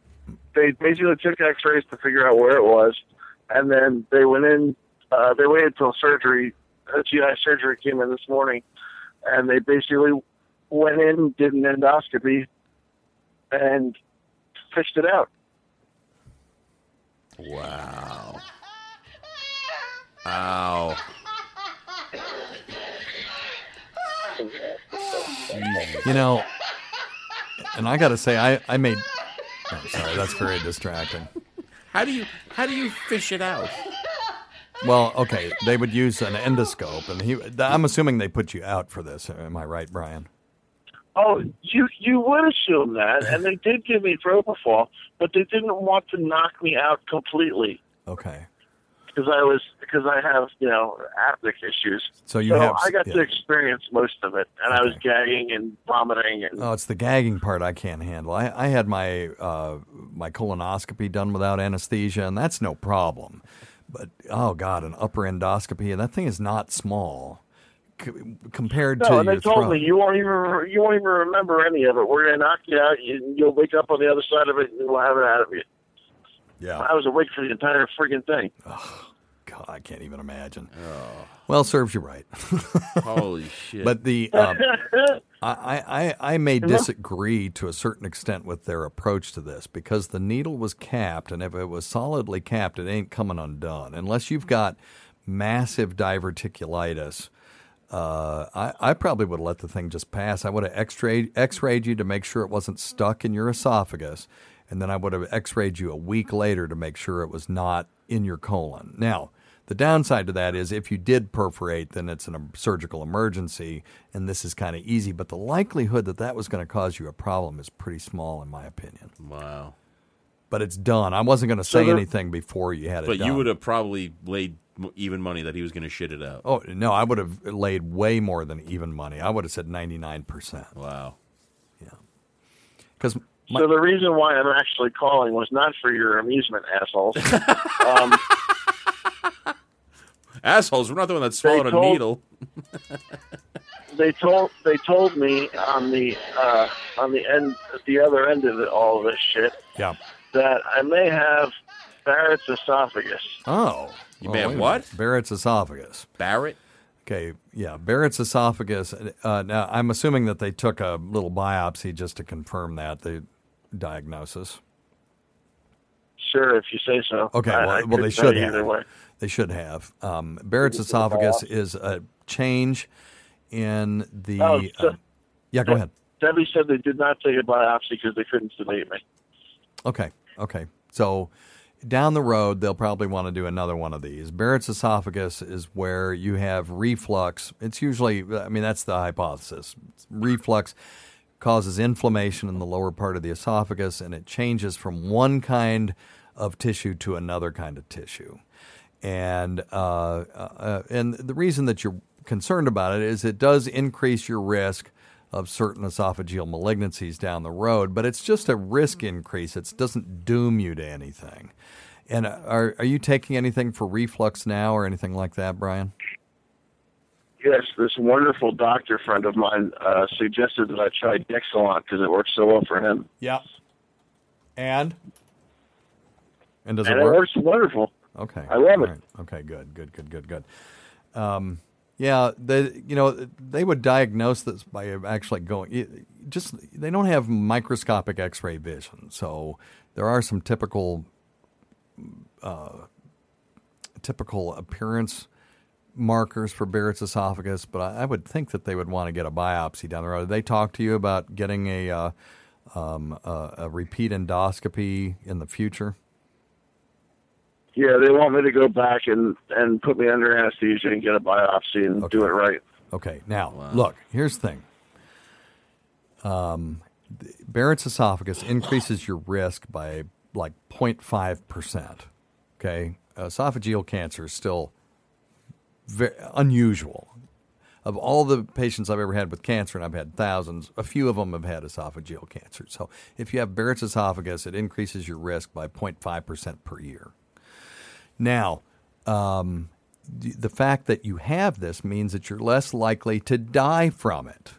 they basically took X-rays to figure out where it was, and then they went in. Uh, they waited till surgery, uh, GI surgery came in this morning, and they basically went in, did an endoscopy, and fished it out. Wow. Ow. You know, and I got to say, I, I made. Oh, sorry, that's very distracting. How do you how do you fish it out? Well, okay, they would use an endoscope, and he. I'm assuming they put you out for this. Am I right, Brian? Oh, you you would assume that, and they did give me propofol, but they didn't want to knock me out completely Okay. because I was because I have you know apneic issues. So you have- I got yeah. to experience most of it, and I was gagging and vomiting and Oh, it's the gagging part I can't handle. I, I had my uh, my colonoscopy done without anesthesia, and that's no problem. But oh god, an upper endoscopy, and that thing is not small c- compared no, to and they your told throat. me you won't even you won't even remember any of it. We're gonna knock you out. You, you'll wake up on the other side of it, and we'll have it out of you. Yeah. I was awake for the entire freaking thing. God, I can't even imagine. Oh. Well, serves you right. [LAUGHS] Holy shit. But the [LAUGHS] um, I, I I may disagree to a certain extent with their approach to this because the needle was capped, and if it was solidly capped, it ain't coming undone unless you've got massive diverticulitis. uh, I, I probably would have let the thing just pass. I would have x-rayed, x-rayed you to make sure it wasn't stuck in your esophagus, and then I would have x-rayed you a week later to make sure it was not in your colon. Now, the downside to that is if you did perforate, then it's a surgical emergency, and this is kind of easy. But the likelihood that that was going to cause you a problem is pretty small, in my opinion. Wow. But it's done. I wasn't going to So say there- anything before you had it But done. you would have probably laid even money that he was going to shit it out. Oh no, I would have laid way more than even money. I would have said ninety nine percent. Wow. Yeah. Because so the reason why I'm actually calling was not for your amusement, assholes. [LAUGHS] um, Assholes, we're not the one that swallowed a needle. [LAUGHS] they told they told me on the uh, on the end at the other end of it, all of this shit Yeah. that I may have Barrett's esophagus. Oh. You Oh, may have what? Barrett's esophagus. Barrett? Okay, yeah, Barrett's esophagus. Uh, now, I'm assuming that they took a little biopsy just to confirm that the diagnosis. Sure, if you say so. Okay, I- well, I well they should have. either way. They should have. Um, Barrett's esophagus is a change in the. Oh, so- uh, yeah, go ahead. Debbie said they did not take a biopsy because they couldn't sedate me. Okay. Okay. So down the road, they'll probably want to do another one of these. Barrett's esophagus is where you have reflux. It's usually, I mean, that's the hypothesis. Reflux causes inflammation in the lower part of the esophagus, and it changes from one kind of tissue to another kind of tissue. And uh, uh, and the reason that you're concerned about it is it does increase your risk of certain esophageal malignancies down the road, but it's just a risk increase. It doesn't doom you to anything. And are are you taking anything for reflux now or anything like that, Brian? Yes, this wonderful doctor friend of mine uh, suggested that I try Dexilant because it works so well for him. Yeah. And and does and it it work? works wonderful. Okay. I love All it. right. Okay, good, good, good, good, good. Um, yeah, they you know they would diagnose this by actually going just they don't have microscopic X-ray vision, so there are some typical uh, typical appearance markers for Barrett's esophagus, but I, I would think that they would want to get a biopsy down the road. Did they talk to you about getting a uh, um, a, a repeat endoscopy in the future? Yeah, they want me to go back and and put me under anesthesia and get a biopsy and do it right. Okay, now look. Here's the thing. Um, the- Barrett's esophagus increases your risk by like 0.5 percent. Okay, esophageal cancer is still very unusual. Of all the patients I've ever had with cancer, and I've had thousands, a few of them have had esophageal cancer. So if you have Barrett's esophagus, it increases your risk by 0.5 percent per year. Now, um, the, fact that you have this means that you're less likely to die from it.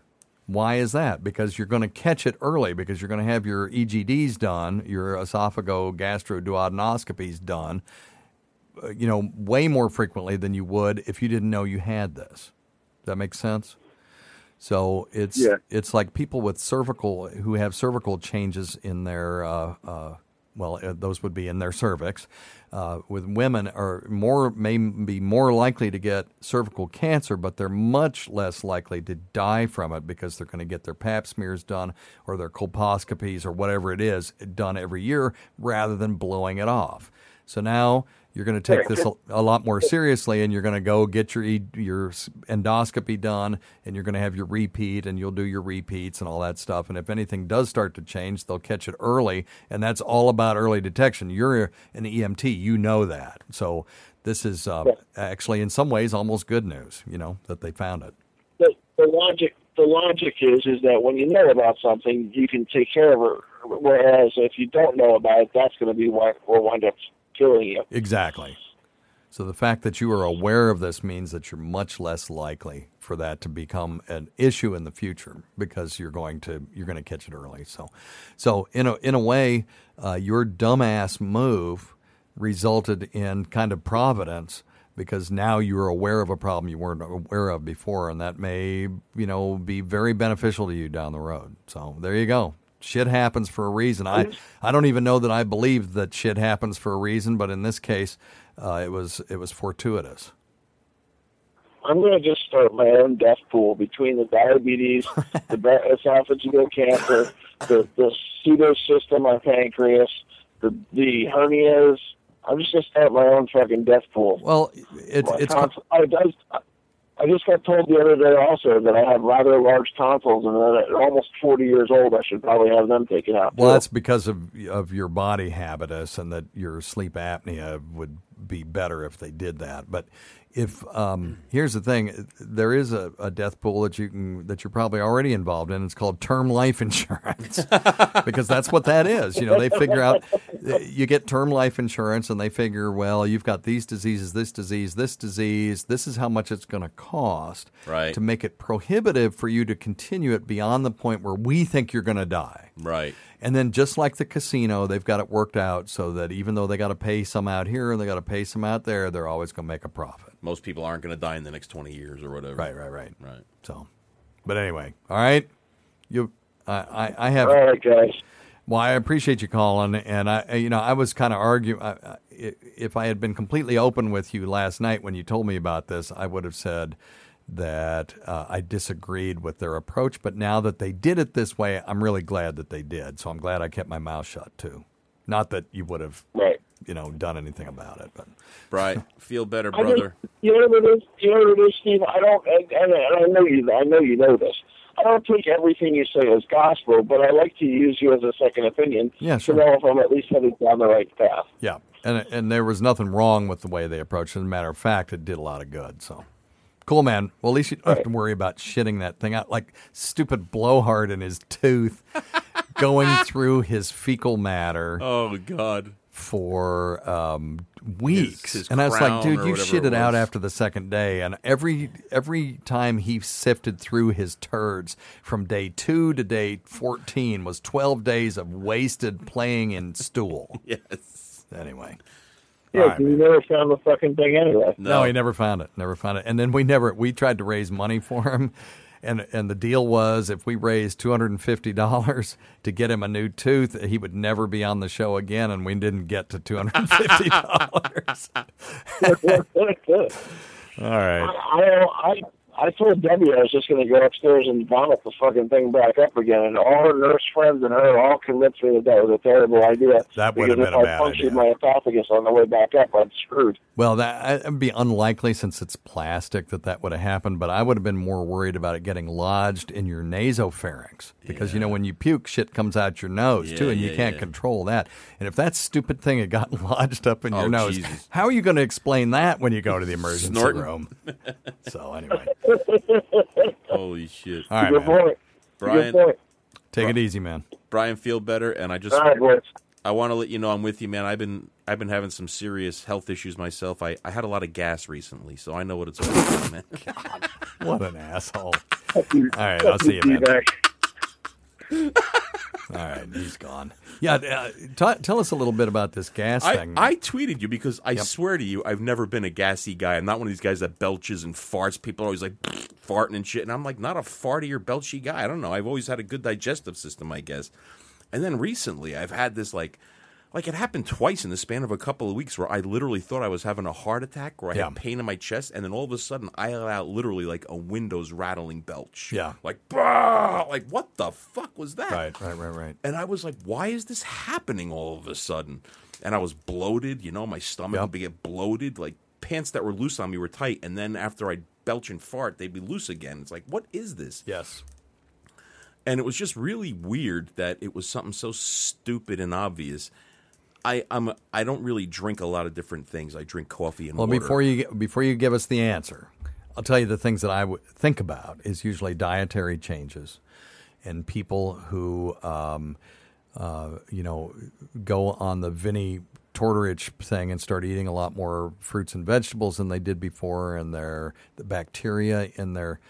Why is that? Because you're going to catch it early because you're going to have your EGDs done, your esophagogastroduodenoscopies done, uh, you know, way more frequently than you would if you didn't know you had this. Does that make sense? So it's Yeah. it's like people with cervical who have cervical changes in their uh, uh, well, uh, those would be in their cervix. Uh, with women are more may be more likely to get cervical cancer, but they're much less likely to die from it because they're going to get their Pap smears done or their colposcopies or whatever it is done every year rather than blowing it off. So now you're going to take this a, a lot more seriously, and you're going to go get your your endoscopy done, and you're going to have your repeat, and you'll do your repeats and all that stuff. And if anything does start to change, they'll catch it early, and that's all about early detection. You're an EMT, you know that. So this is uh, actually, in some ways, almost good news. You know that they found it. The, the logic the logic is is that when you know about something, you can take care of it. Whereas if you don't know about it, that's going to be what will wind up killing you. Exactly. So the fact that you are aware of this means that you're much less likely for that to become an issue in the future because you're going to you're going to catch it early. So, so in a in a way, uh, your dumbass move resulted in kind of providence because now you're aware of a problem you weren't aware of before, and that may you know be very beneficial to you down the road. So there you go. Shit happens for a reason. I, I don't even know that I believe that shit happens for a reason, but in this case, uh, it was it was fortuitous. I'm going to just start my own death pool between the diabetes, [LAUGHS] the esophageal cancer, the the pseudocystum, my pancreas, the the hernias. I'm just going to start my own fucking death pool. Well, it's My it's tons- I, does, I just got told the other day also that I have rather large tonsils, and that at almost 40 years old, I should probably have them taken out. Well, too. that's because of of your body habitus, and that your sleep apnea would be better if they did that. But if um, here's the thing, there is a, a death pool that you can that you're probably already involved in. It's called term life insurance [LAUGHS] because that's what that is. You know, they figure out you get term life insurance, and they figure, well, you've got these diseases, this disease, this disease. This is how much it's going to cost Right. to make it prohibitive for you to continue it beyond the point where we think you're going to die. Right. And then just like the casino, they've got it worked out so that even though they got to pay some out here and they got to pay some out there, they're always going to make a profit. Most people aren't going to die in the next 20 years or whatever. Right, right, right. Right. So, but anyway, all right. You, I, I, I have. All right, guys. Well, I appreciate you calling, and I, you know, I was kind of arguing. I, I- if I had been completely open with you last night when you told me about this, I would have said that uh, I disagreed with their approach. But now that they did it this way, I'm really glad that they did. So I'm glad I kept my mouth shut too. Not that you would have, right. You know, done anything about it, but right, feel better, [LAUGHS] brother. just, you know what it is? You know what it is, Steve? I don't, and, and, and I know you. I know you know this. I don't take everything you say as gospel, but I like to use you as a second opinion Yeah, sure. to know if I'm at least headed down the right path. yeah. And and there was nothing wrong with the way they approached it. As a matter of fact, it did a lot of good. So. Cool, man. Well, at least you don't have to worry about shitting that thing out like stupid blowhard in his tooth [LAUGHS] going through his fecal matter Oh, God. For um, weeks. his and I was like, dude, you whatever shit it it out after the second day. And every every time he sifted through his turds from day two to day 14 was 12 days of wasted playing in stool. [LAUGHS] Yes. Anyway. Yeah, All right, you never found the fucking thing anyway. No. he never found it. Never found it. And then we never we tried to raise money for him. And and the deal was if we raised two hundred and fifty dollars to get him a new tooth, he would never be on the show again. And we didn't get to two hundred and fifty dollars. [LAUGHS] [LAUGHS] All right. I, I, I told Debbie I was just going to go upstairs and vomit the fucking thing back up again, and all her nurse friends and her all convinced me that that was a terrible idea. That would have because been a if bad I punctured my esophagus on the way back up, I'm screwed. Well, that would be unlikely since it's plastic that that would have happened. But I would have been more worried about it getting lodged in your nasopharynx because you know when you puke, shit comes out your nose too, Yeah, and you can't yeah. control that. And if that stupid thing had gotten [LAUGHS] lodged up in your Oh, nose, Jesus. how are you going to explain that when you go to the emergency room? [LAUGHS] So anyway, Holy shit. all right, Good man. point. Brian, Good point. take it easy, man. Brian, feel better. And I just, All right, boys. I want to let you know I'm with you, man. I've been, I've been having some serious health issues myself. I, I had a lot of gas recently, so I know what it's all about, man. [LAUGHS] What an asshole! All right, I'll see you, man. [LAUGHS] All right, he's gone. Yeah, uh, t- tell us a little bit about this gas I, thing. I tweeted you because I Yep. swear to you, I've never been a gassy guy. I'm not one of these guys that belches and farts. People are always like [SNIFFS] farting and shit, and I'm like not a farty or belchy guy. I don't know. I've always had a good digestive system, I guess. And then recently, I've had this like, like it happened twice in the span of a couple of weeks where I literally thought I was having a heart attack, where I Yeah. had pain in my chest, and then all of a sudden I let out literally like a windows rattling belch. Yeah. like bah! like what the fuck was that? right, right, right, right. And I was like, why is this happening all of a sudden? And I was bloated, you know, my stomach Yep. would get bloated. Like pants that were loose on me were tight. And then after I'd belch and fart, they'd be loose again. It's like, what is this? Yes. And it was just really weird that it was something so stupid and obvious. I, I'm I don't really drink a lot of different things. I drink coffee and water. Well, water. before you before you give us the answer, I'll tell you the things that I would think about is usually dietary changes, and people who, um, uh, you know, go on the Vinnie Tortorich thing and start eating a lot more fruits and vegetables than they did before, and their the bacteria in their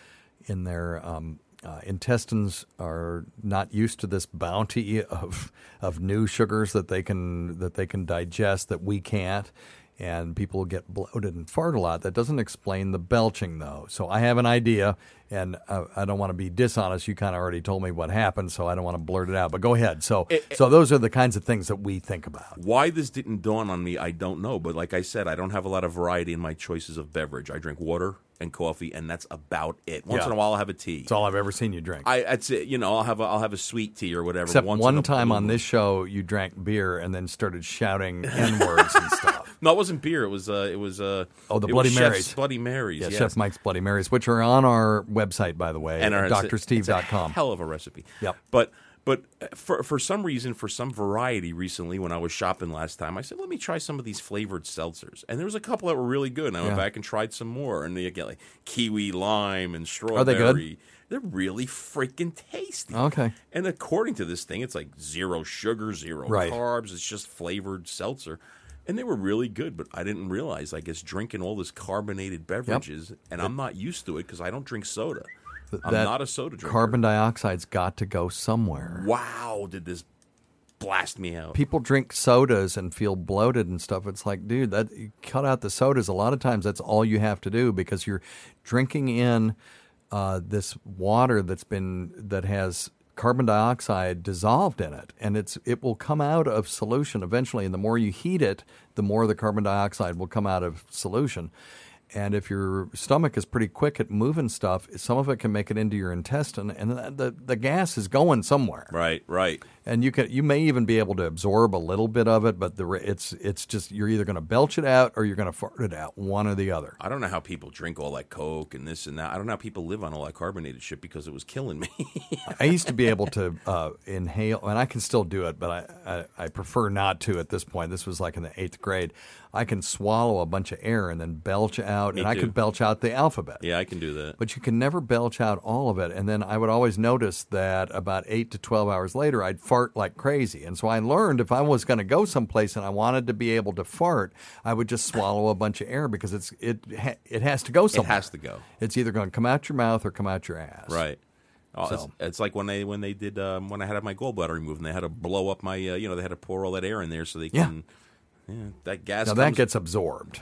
in their um, uh, intestines are not used to this bounty [LAUGHS] of of new sugars that they can that they can digest that we can't and people get bloated and fart a lot. That doesn't explain the belching, though. So I have an idea. And uh, I don't want to be dishonest. You kind of already told me what happened, so I don't want to blurt it out. But go ahead. So, so those are the kinds of things that we think about. Why this didn't dawn on me, I don't know. But like I said, I don't have a lot of variety in my choices of beverage. I drink water and coffee, and that's about it. Once Yeah. in a while, I'll have a tea. It's all I've ever seen you drink. I, that's it. You know, I'll have a, I'll have a sweet tea or whatever. Except once in one a time on this show, you drank beer and then started shouting n words and [LAUGHS] stuff. No, it wasn't beer. It was uh, it was uh, Oh, the it Bloody Marys. Bloody Marys. Yeah, yes. Chef Mike's Bloody Marys, which are on our website, by the way, and our, at it's a- it's a drsteve.com. hell of a recipe. Yep. But but uh, for for some reason, for some variety, recently when I was shopping last time, I said, let me try some of these flavored seltzers, and there was a couple that were really good. And I went back and tried some more, and they get like kiwi lime and strawberry. Are they good? They're really freaking tasty. Okay. And according to this thing, it's like zero sugar, zero Right. carbs. It's just flavored seltzer. And they were really good, but I didn't realize, I guess, drinking all this carbonated beverages, and I'm not used to it because I don't drink soda. I'm not a soda drinker. Carbon dioxide's got to go somewhere. Wow, did this blast me out? People drink sodas and feel bloated and stuff. It's like, dude, that you cut out the sodas. A lot of times, that's all you have to do because you're drinking in uh, this water that's been that has carbon dioxide dissolved in it, and it's it will come out of solution eventually. And the more you heat it, the more the carbon dioxide will come out of solution. And if your stomach is pretty quick at moving stuff, some of it can make it into your intestine, and the the, the gas is going somewhere. Right, right. And you can you may even be able to absorb a little bit of it, but the it's it's just you're either going to belch it out or you're going to fart it out, one or the other. I don't know how people drink all that Coke and this and that. I don't know how people live on all that carbonated shit because it was killing me. [LAUGHS] I used to be able to uh, inhale, and I can still do it, but I, I, I prefer not to at this point. This was like in the eighth grade. I can swallow a bunch of air and then belch out, Me and I too. could belch out the alphabet. yeah, I can do that. But you can never belch out all of it. And then I would always notice that about eight to 12 hours later, I'd fart like crazy. And so I learned if I was going to go someplace and I wanted to be able to fart, I would just swallow a bunch of air because it's it ha- it has to go somewhere. It has to go. It's either going to come out your mouth or come out your ass. Right. Oh, it's, So- it's like when they when they did um, when I had my gallbladder removed and they had to blow up my uh, you know they had to pour all that air in there so they can yeah that gas Now that gets absorbed.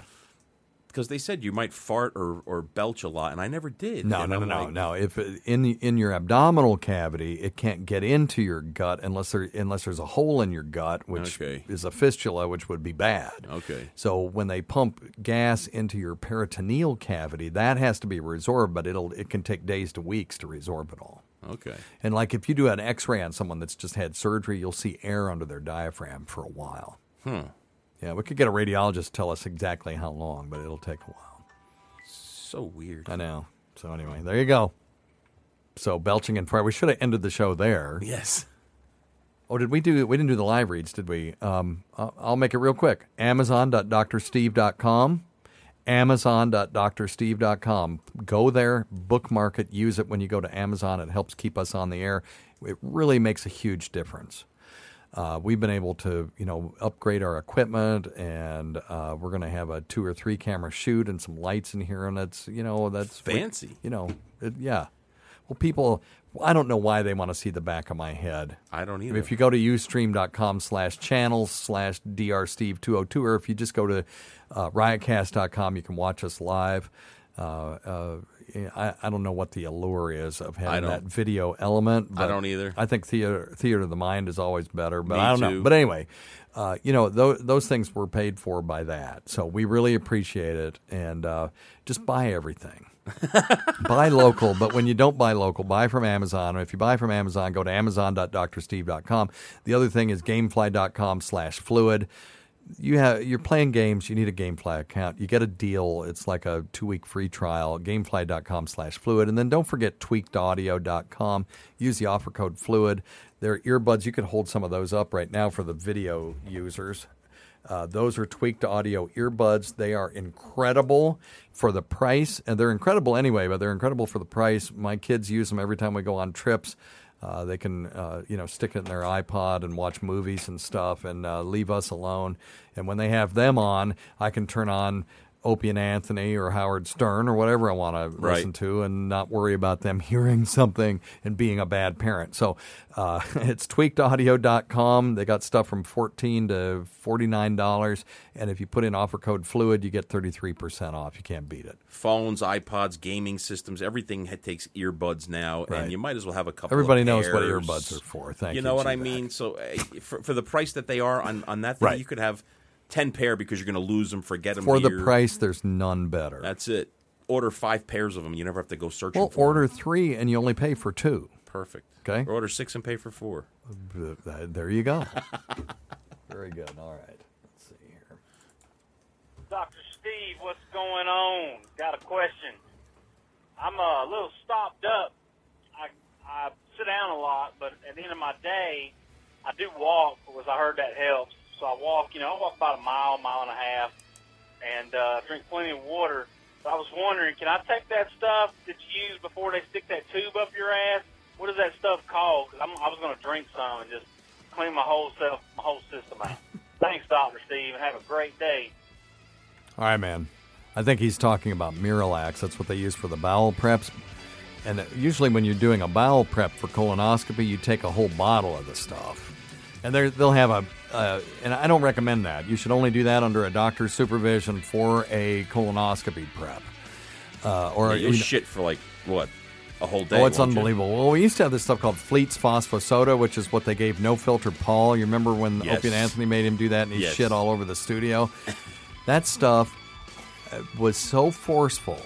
Because they said you might fart or, or belch a lot and I never did. No, no, I'm no, like, no. If in the, in your abdominal cavity, it can't get into your gut unless there unless there's a hole in your gut, which Okay. is a fistula, which would be bad. Okay. So when they pump gas into your peritoneal cavity, that has to be resorbed, but it'll it can take days to weeks to resorb it all. Okay. And like if you do an X-ray on someone that's just had surgery, you'll see air under their diaphragm for a while. Hmm. Yeah, we could get a radiologist to tell us exactly how long, but it'll take a while. So weird. I know. So anyway, there you go. So belching and fire. We should have ended the show there. Yes. Oh, did we do? We didn't do the live reads, did we? Um, I'll, I'll make it real quick. Amazon.drsteve.com. Amazon.drsteve.com. Go there, bookmark it, use it when you go to Amazon. It helps keep us on the air. It really makes a huge difference. Uh, we've been able to, you know, upgrade our equipment, and uh, we're going to have a two or three camera shoot and some lights in here, and that's, you know, that's Fancy. you know, it, yeah. Well, people, I don't know why they want to see the back of my head. I don't either. If you go to ustream.com slash channels slash drsteve202, or if you just go to uh, riotcast.com, you can watch us live. Uh, uh, I, I don't know what the allure is of having that video element. I don't either. I think theater, theater of the mind is always better, but Me I don't know. But anyway, uh, you know, those, those things were paid for by that. So we really appreciate it. And uh, just buy everything. [LAUGHS] buy local, but when you don't buy local, buy from Amazon. Or if you buy from Amazon, go to amazon.drsteve.com. The other thing is gamefly.com slash fluid. You have you're playing games, you need a Gamefly account. You get a deal. It's like a two week free trial, gamefly.com slash fluid. And then don't forget tweakedaudio.com. Use the offer code fluid. They're earbuds. You can hold some of those up right now for the video users. Uh, those are tweaked audio earbuds. They are incredible for the price, and they're incredible anyway. But they're incredible for the price. My kids use them every time we go on trips. Uh, they can, uh, you know, stick it in their iPod and watch movies and stuff, and uh, leave us alone. And when they have them on, I can turn on Opie and Anthony or Howard Stern or whatever I want to Right. listen to and not worry about them [LAUGHS] hearing something and being a bad parent. So uh, [LAUGHS] it's tweakedaudio.com. They got stuff from 14 to $49. And if you put in offer code FLUID, you get 33% off. You can't beat it. Phones, iPods, gaming systems, everything takes earbuds now, Right. and you might as well have a couple. Everybody knows what earbuds are for. Thank you you, know what I GVAC. mean? So uh, for, for the price that they are on, on that thing, Right. you could have ten pair because you're going to lose them, forget them For the price, there's none better. That's it. Order five pairs of them. You never have to go searching Well, for order three and you only pay for two. Perfect. Okay. Or order six and pay for four. [LAUGHS] There you go. [LAUGHS] Very good. All right. Let's see here. Dr. Steve, what's going on? Got a question. I'm uh, a little stopped up. I I sit down a lot, but at the end of my day, I do walk because I heard that helps. So I walk, you know, I walk about a mile, mile and a half, and uh, drink plenty of water. But I was wondering, can I take that stuff that you use before they stick that tube up your ass? What is that stuff called? Because I was going to drink some and just clean my whole self, my whole system out. [LAUGHS] Thanks, Dr. Steve, and have a great day. All right, man. I think he's talking about Miralax. That's what they use for the bowel preps. And uh, usually, when you're doing a bowel prep for colonoscopy, you take a whole bottle of the stuff. And they'll have a, uh, and I don't recommend that. You should only do that under a doctor's supervision for a colonoscopy prep. Uh, or Yeah, know- shit for like what a whole day. Oh, it's won't you? unbelievable. Well, we used to have this stuff called Fleet's Phosphosoda, which is what they gave No Filter Paul. You remember when Yes. Opie and Anthony made him do that and he Yes. shit all over the studio? [LAUGHS] that stuff uh, was so forceful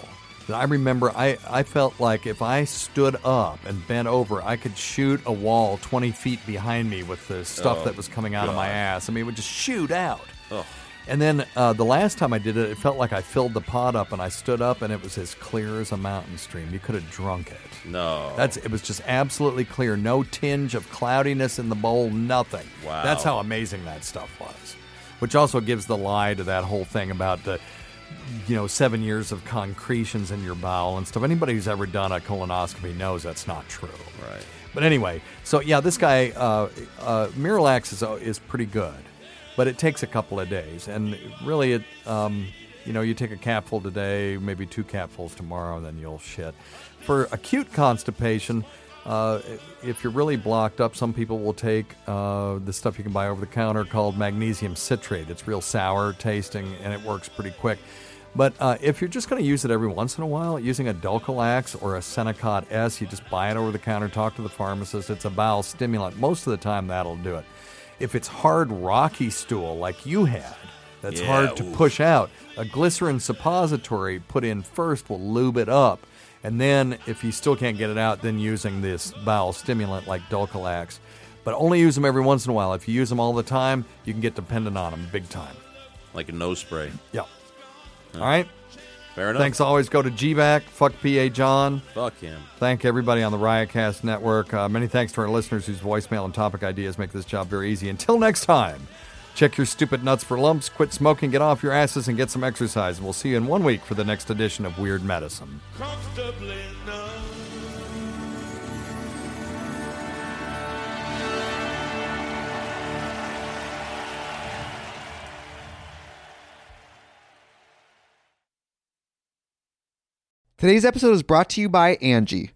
I remember I, I felt like if I stood up and bent over, I could shoot a wall 20 feet behind me with the stuff Oh, that was coming out of my ass. I mean, it would just shoot out. Ugh. And then uh, the last time I did it, it felt like I filled the pot up and I stood up and it was as clear as a mountain stream. You could have drunk it. No. That's it was just absolutely clear. No tinge of cloudiness in the bowl, nothing. Wow. That's how amazing that stuff was. Which also gives the lie to that whole thing about the you know, seven years of concretions in your bowel and stuff. Anybody who's ever done a colonoscopy knows that's not true. Right. But anyway, so yeah, this guy, uh, uh, Miralax is, is pretty good, but it takes a couple of days. And really, it, um, you know, you take a capful today, maybe two capfuls tomorrow, and then you'll shit. For acute constipation, uh, if you're really blocked up, some people will take uh, the stuff you can buy over the counter called magnesium citrate. It's real sour tasting and it works pretty quick. But uh, if you're just going to use it every once in a while, using a Dulcolax or a Senokot S, you just buy it over the counter, talk to the pharmacist. It's a bowel stimulant. Most of the time, that'll do it. If it's hard, rocky stool like you had, that's Yeah, hard to oof. push out, a glycerin suppository put in first will lube it up. And then, if you still can't get it out, then using this bowel stimulant like Dulcolax. But only use them every once in a while. If you use them all the time, you can get dependent on them big time. Like a nose spray. Yeah. All right. Fair enough. Thanks always go to GVAC. Fuck PA John. Fuck him. Thank everybody on the Riotcast Network. Uh, many thanks to our listeners whose voicemail and topic ideas make this job very easy. Until next time, check your stupid nuts for lumps, quit smoking, get off your asses, and get some exercise. We'll see you in one week for the next edition of Weird Medicine. comfortably. Today's episode is brought to you by Angi.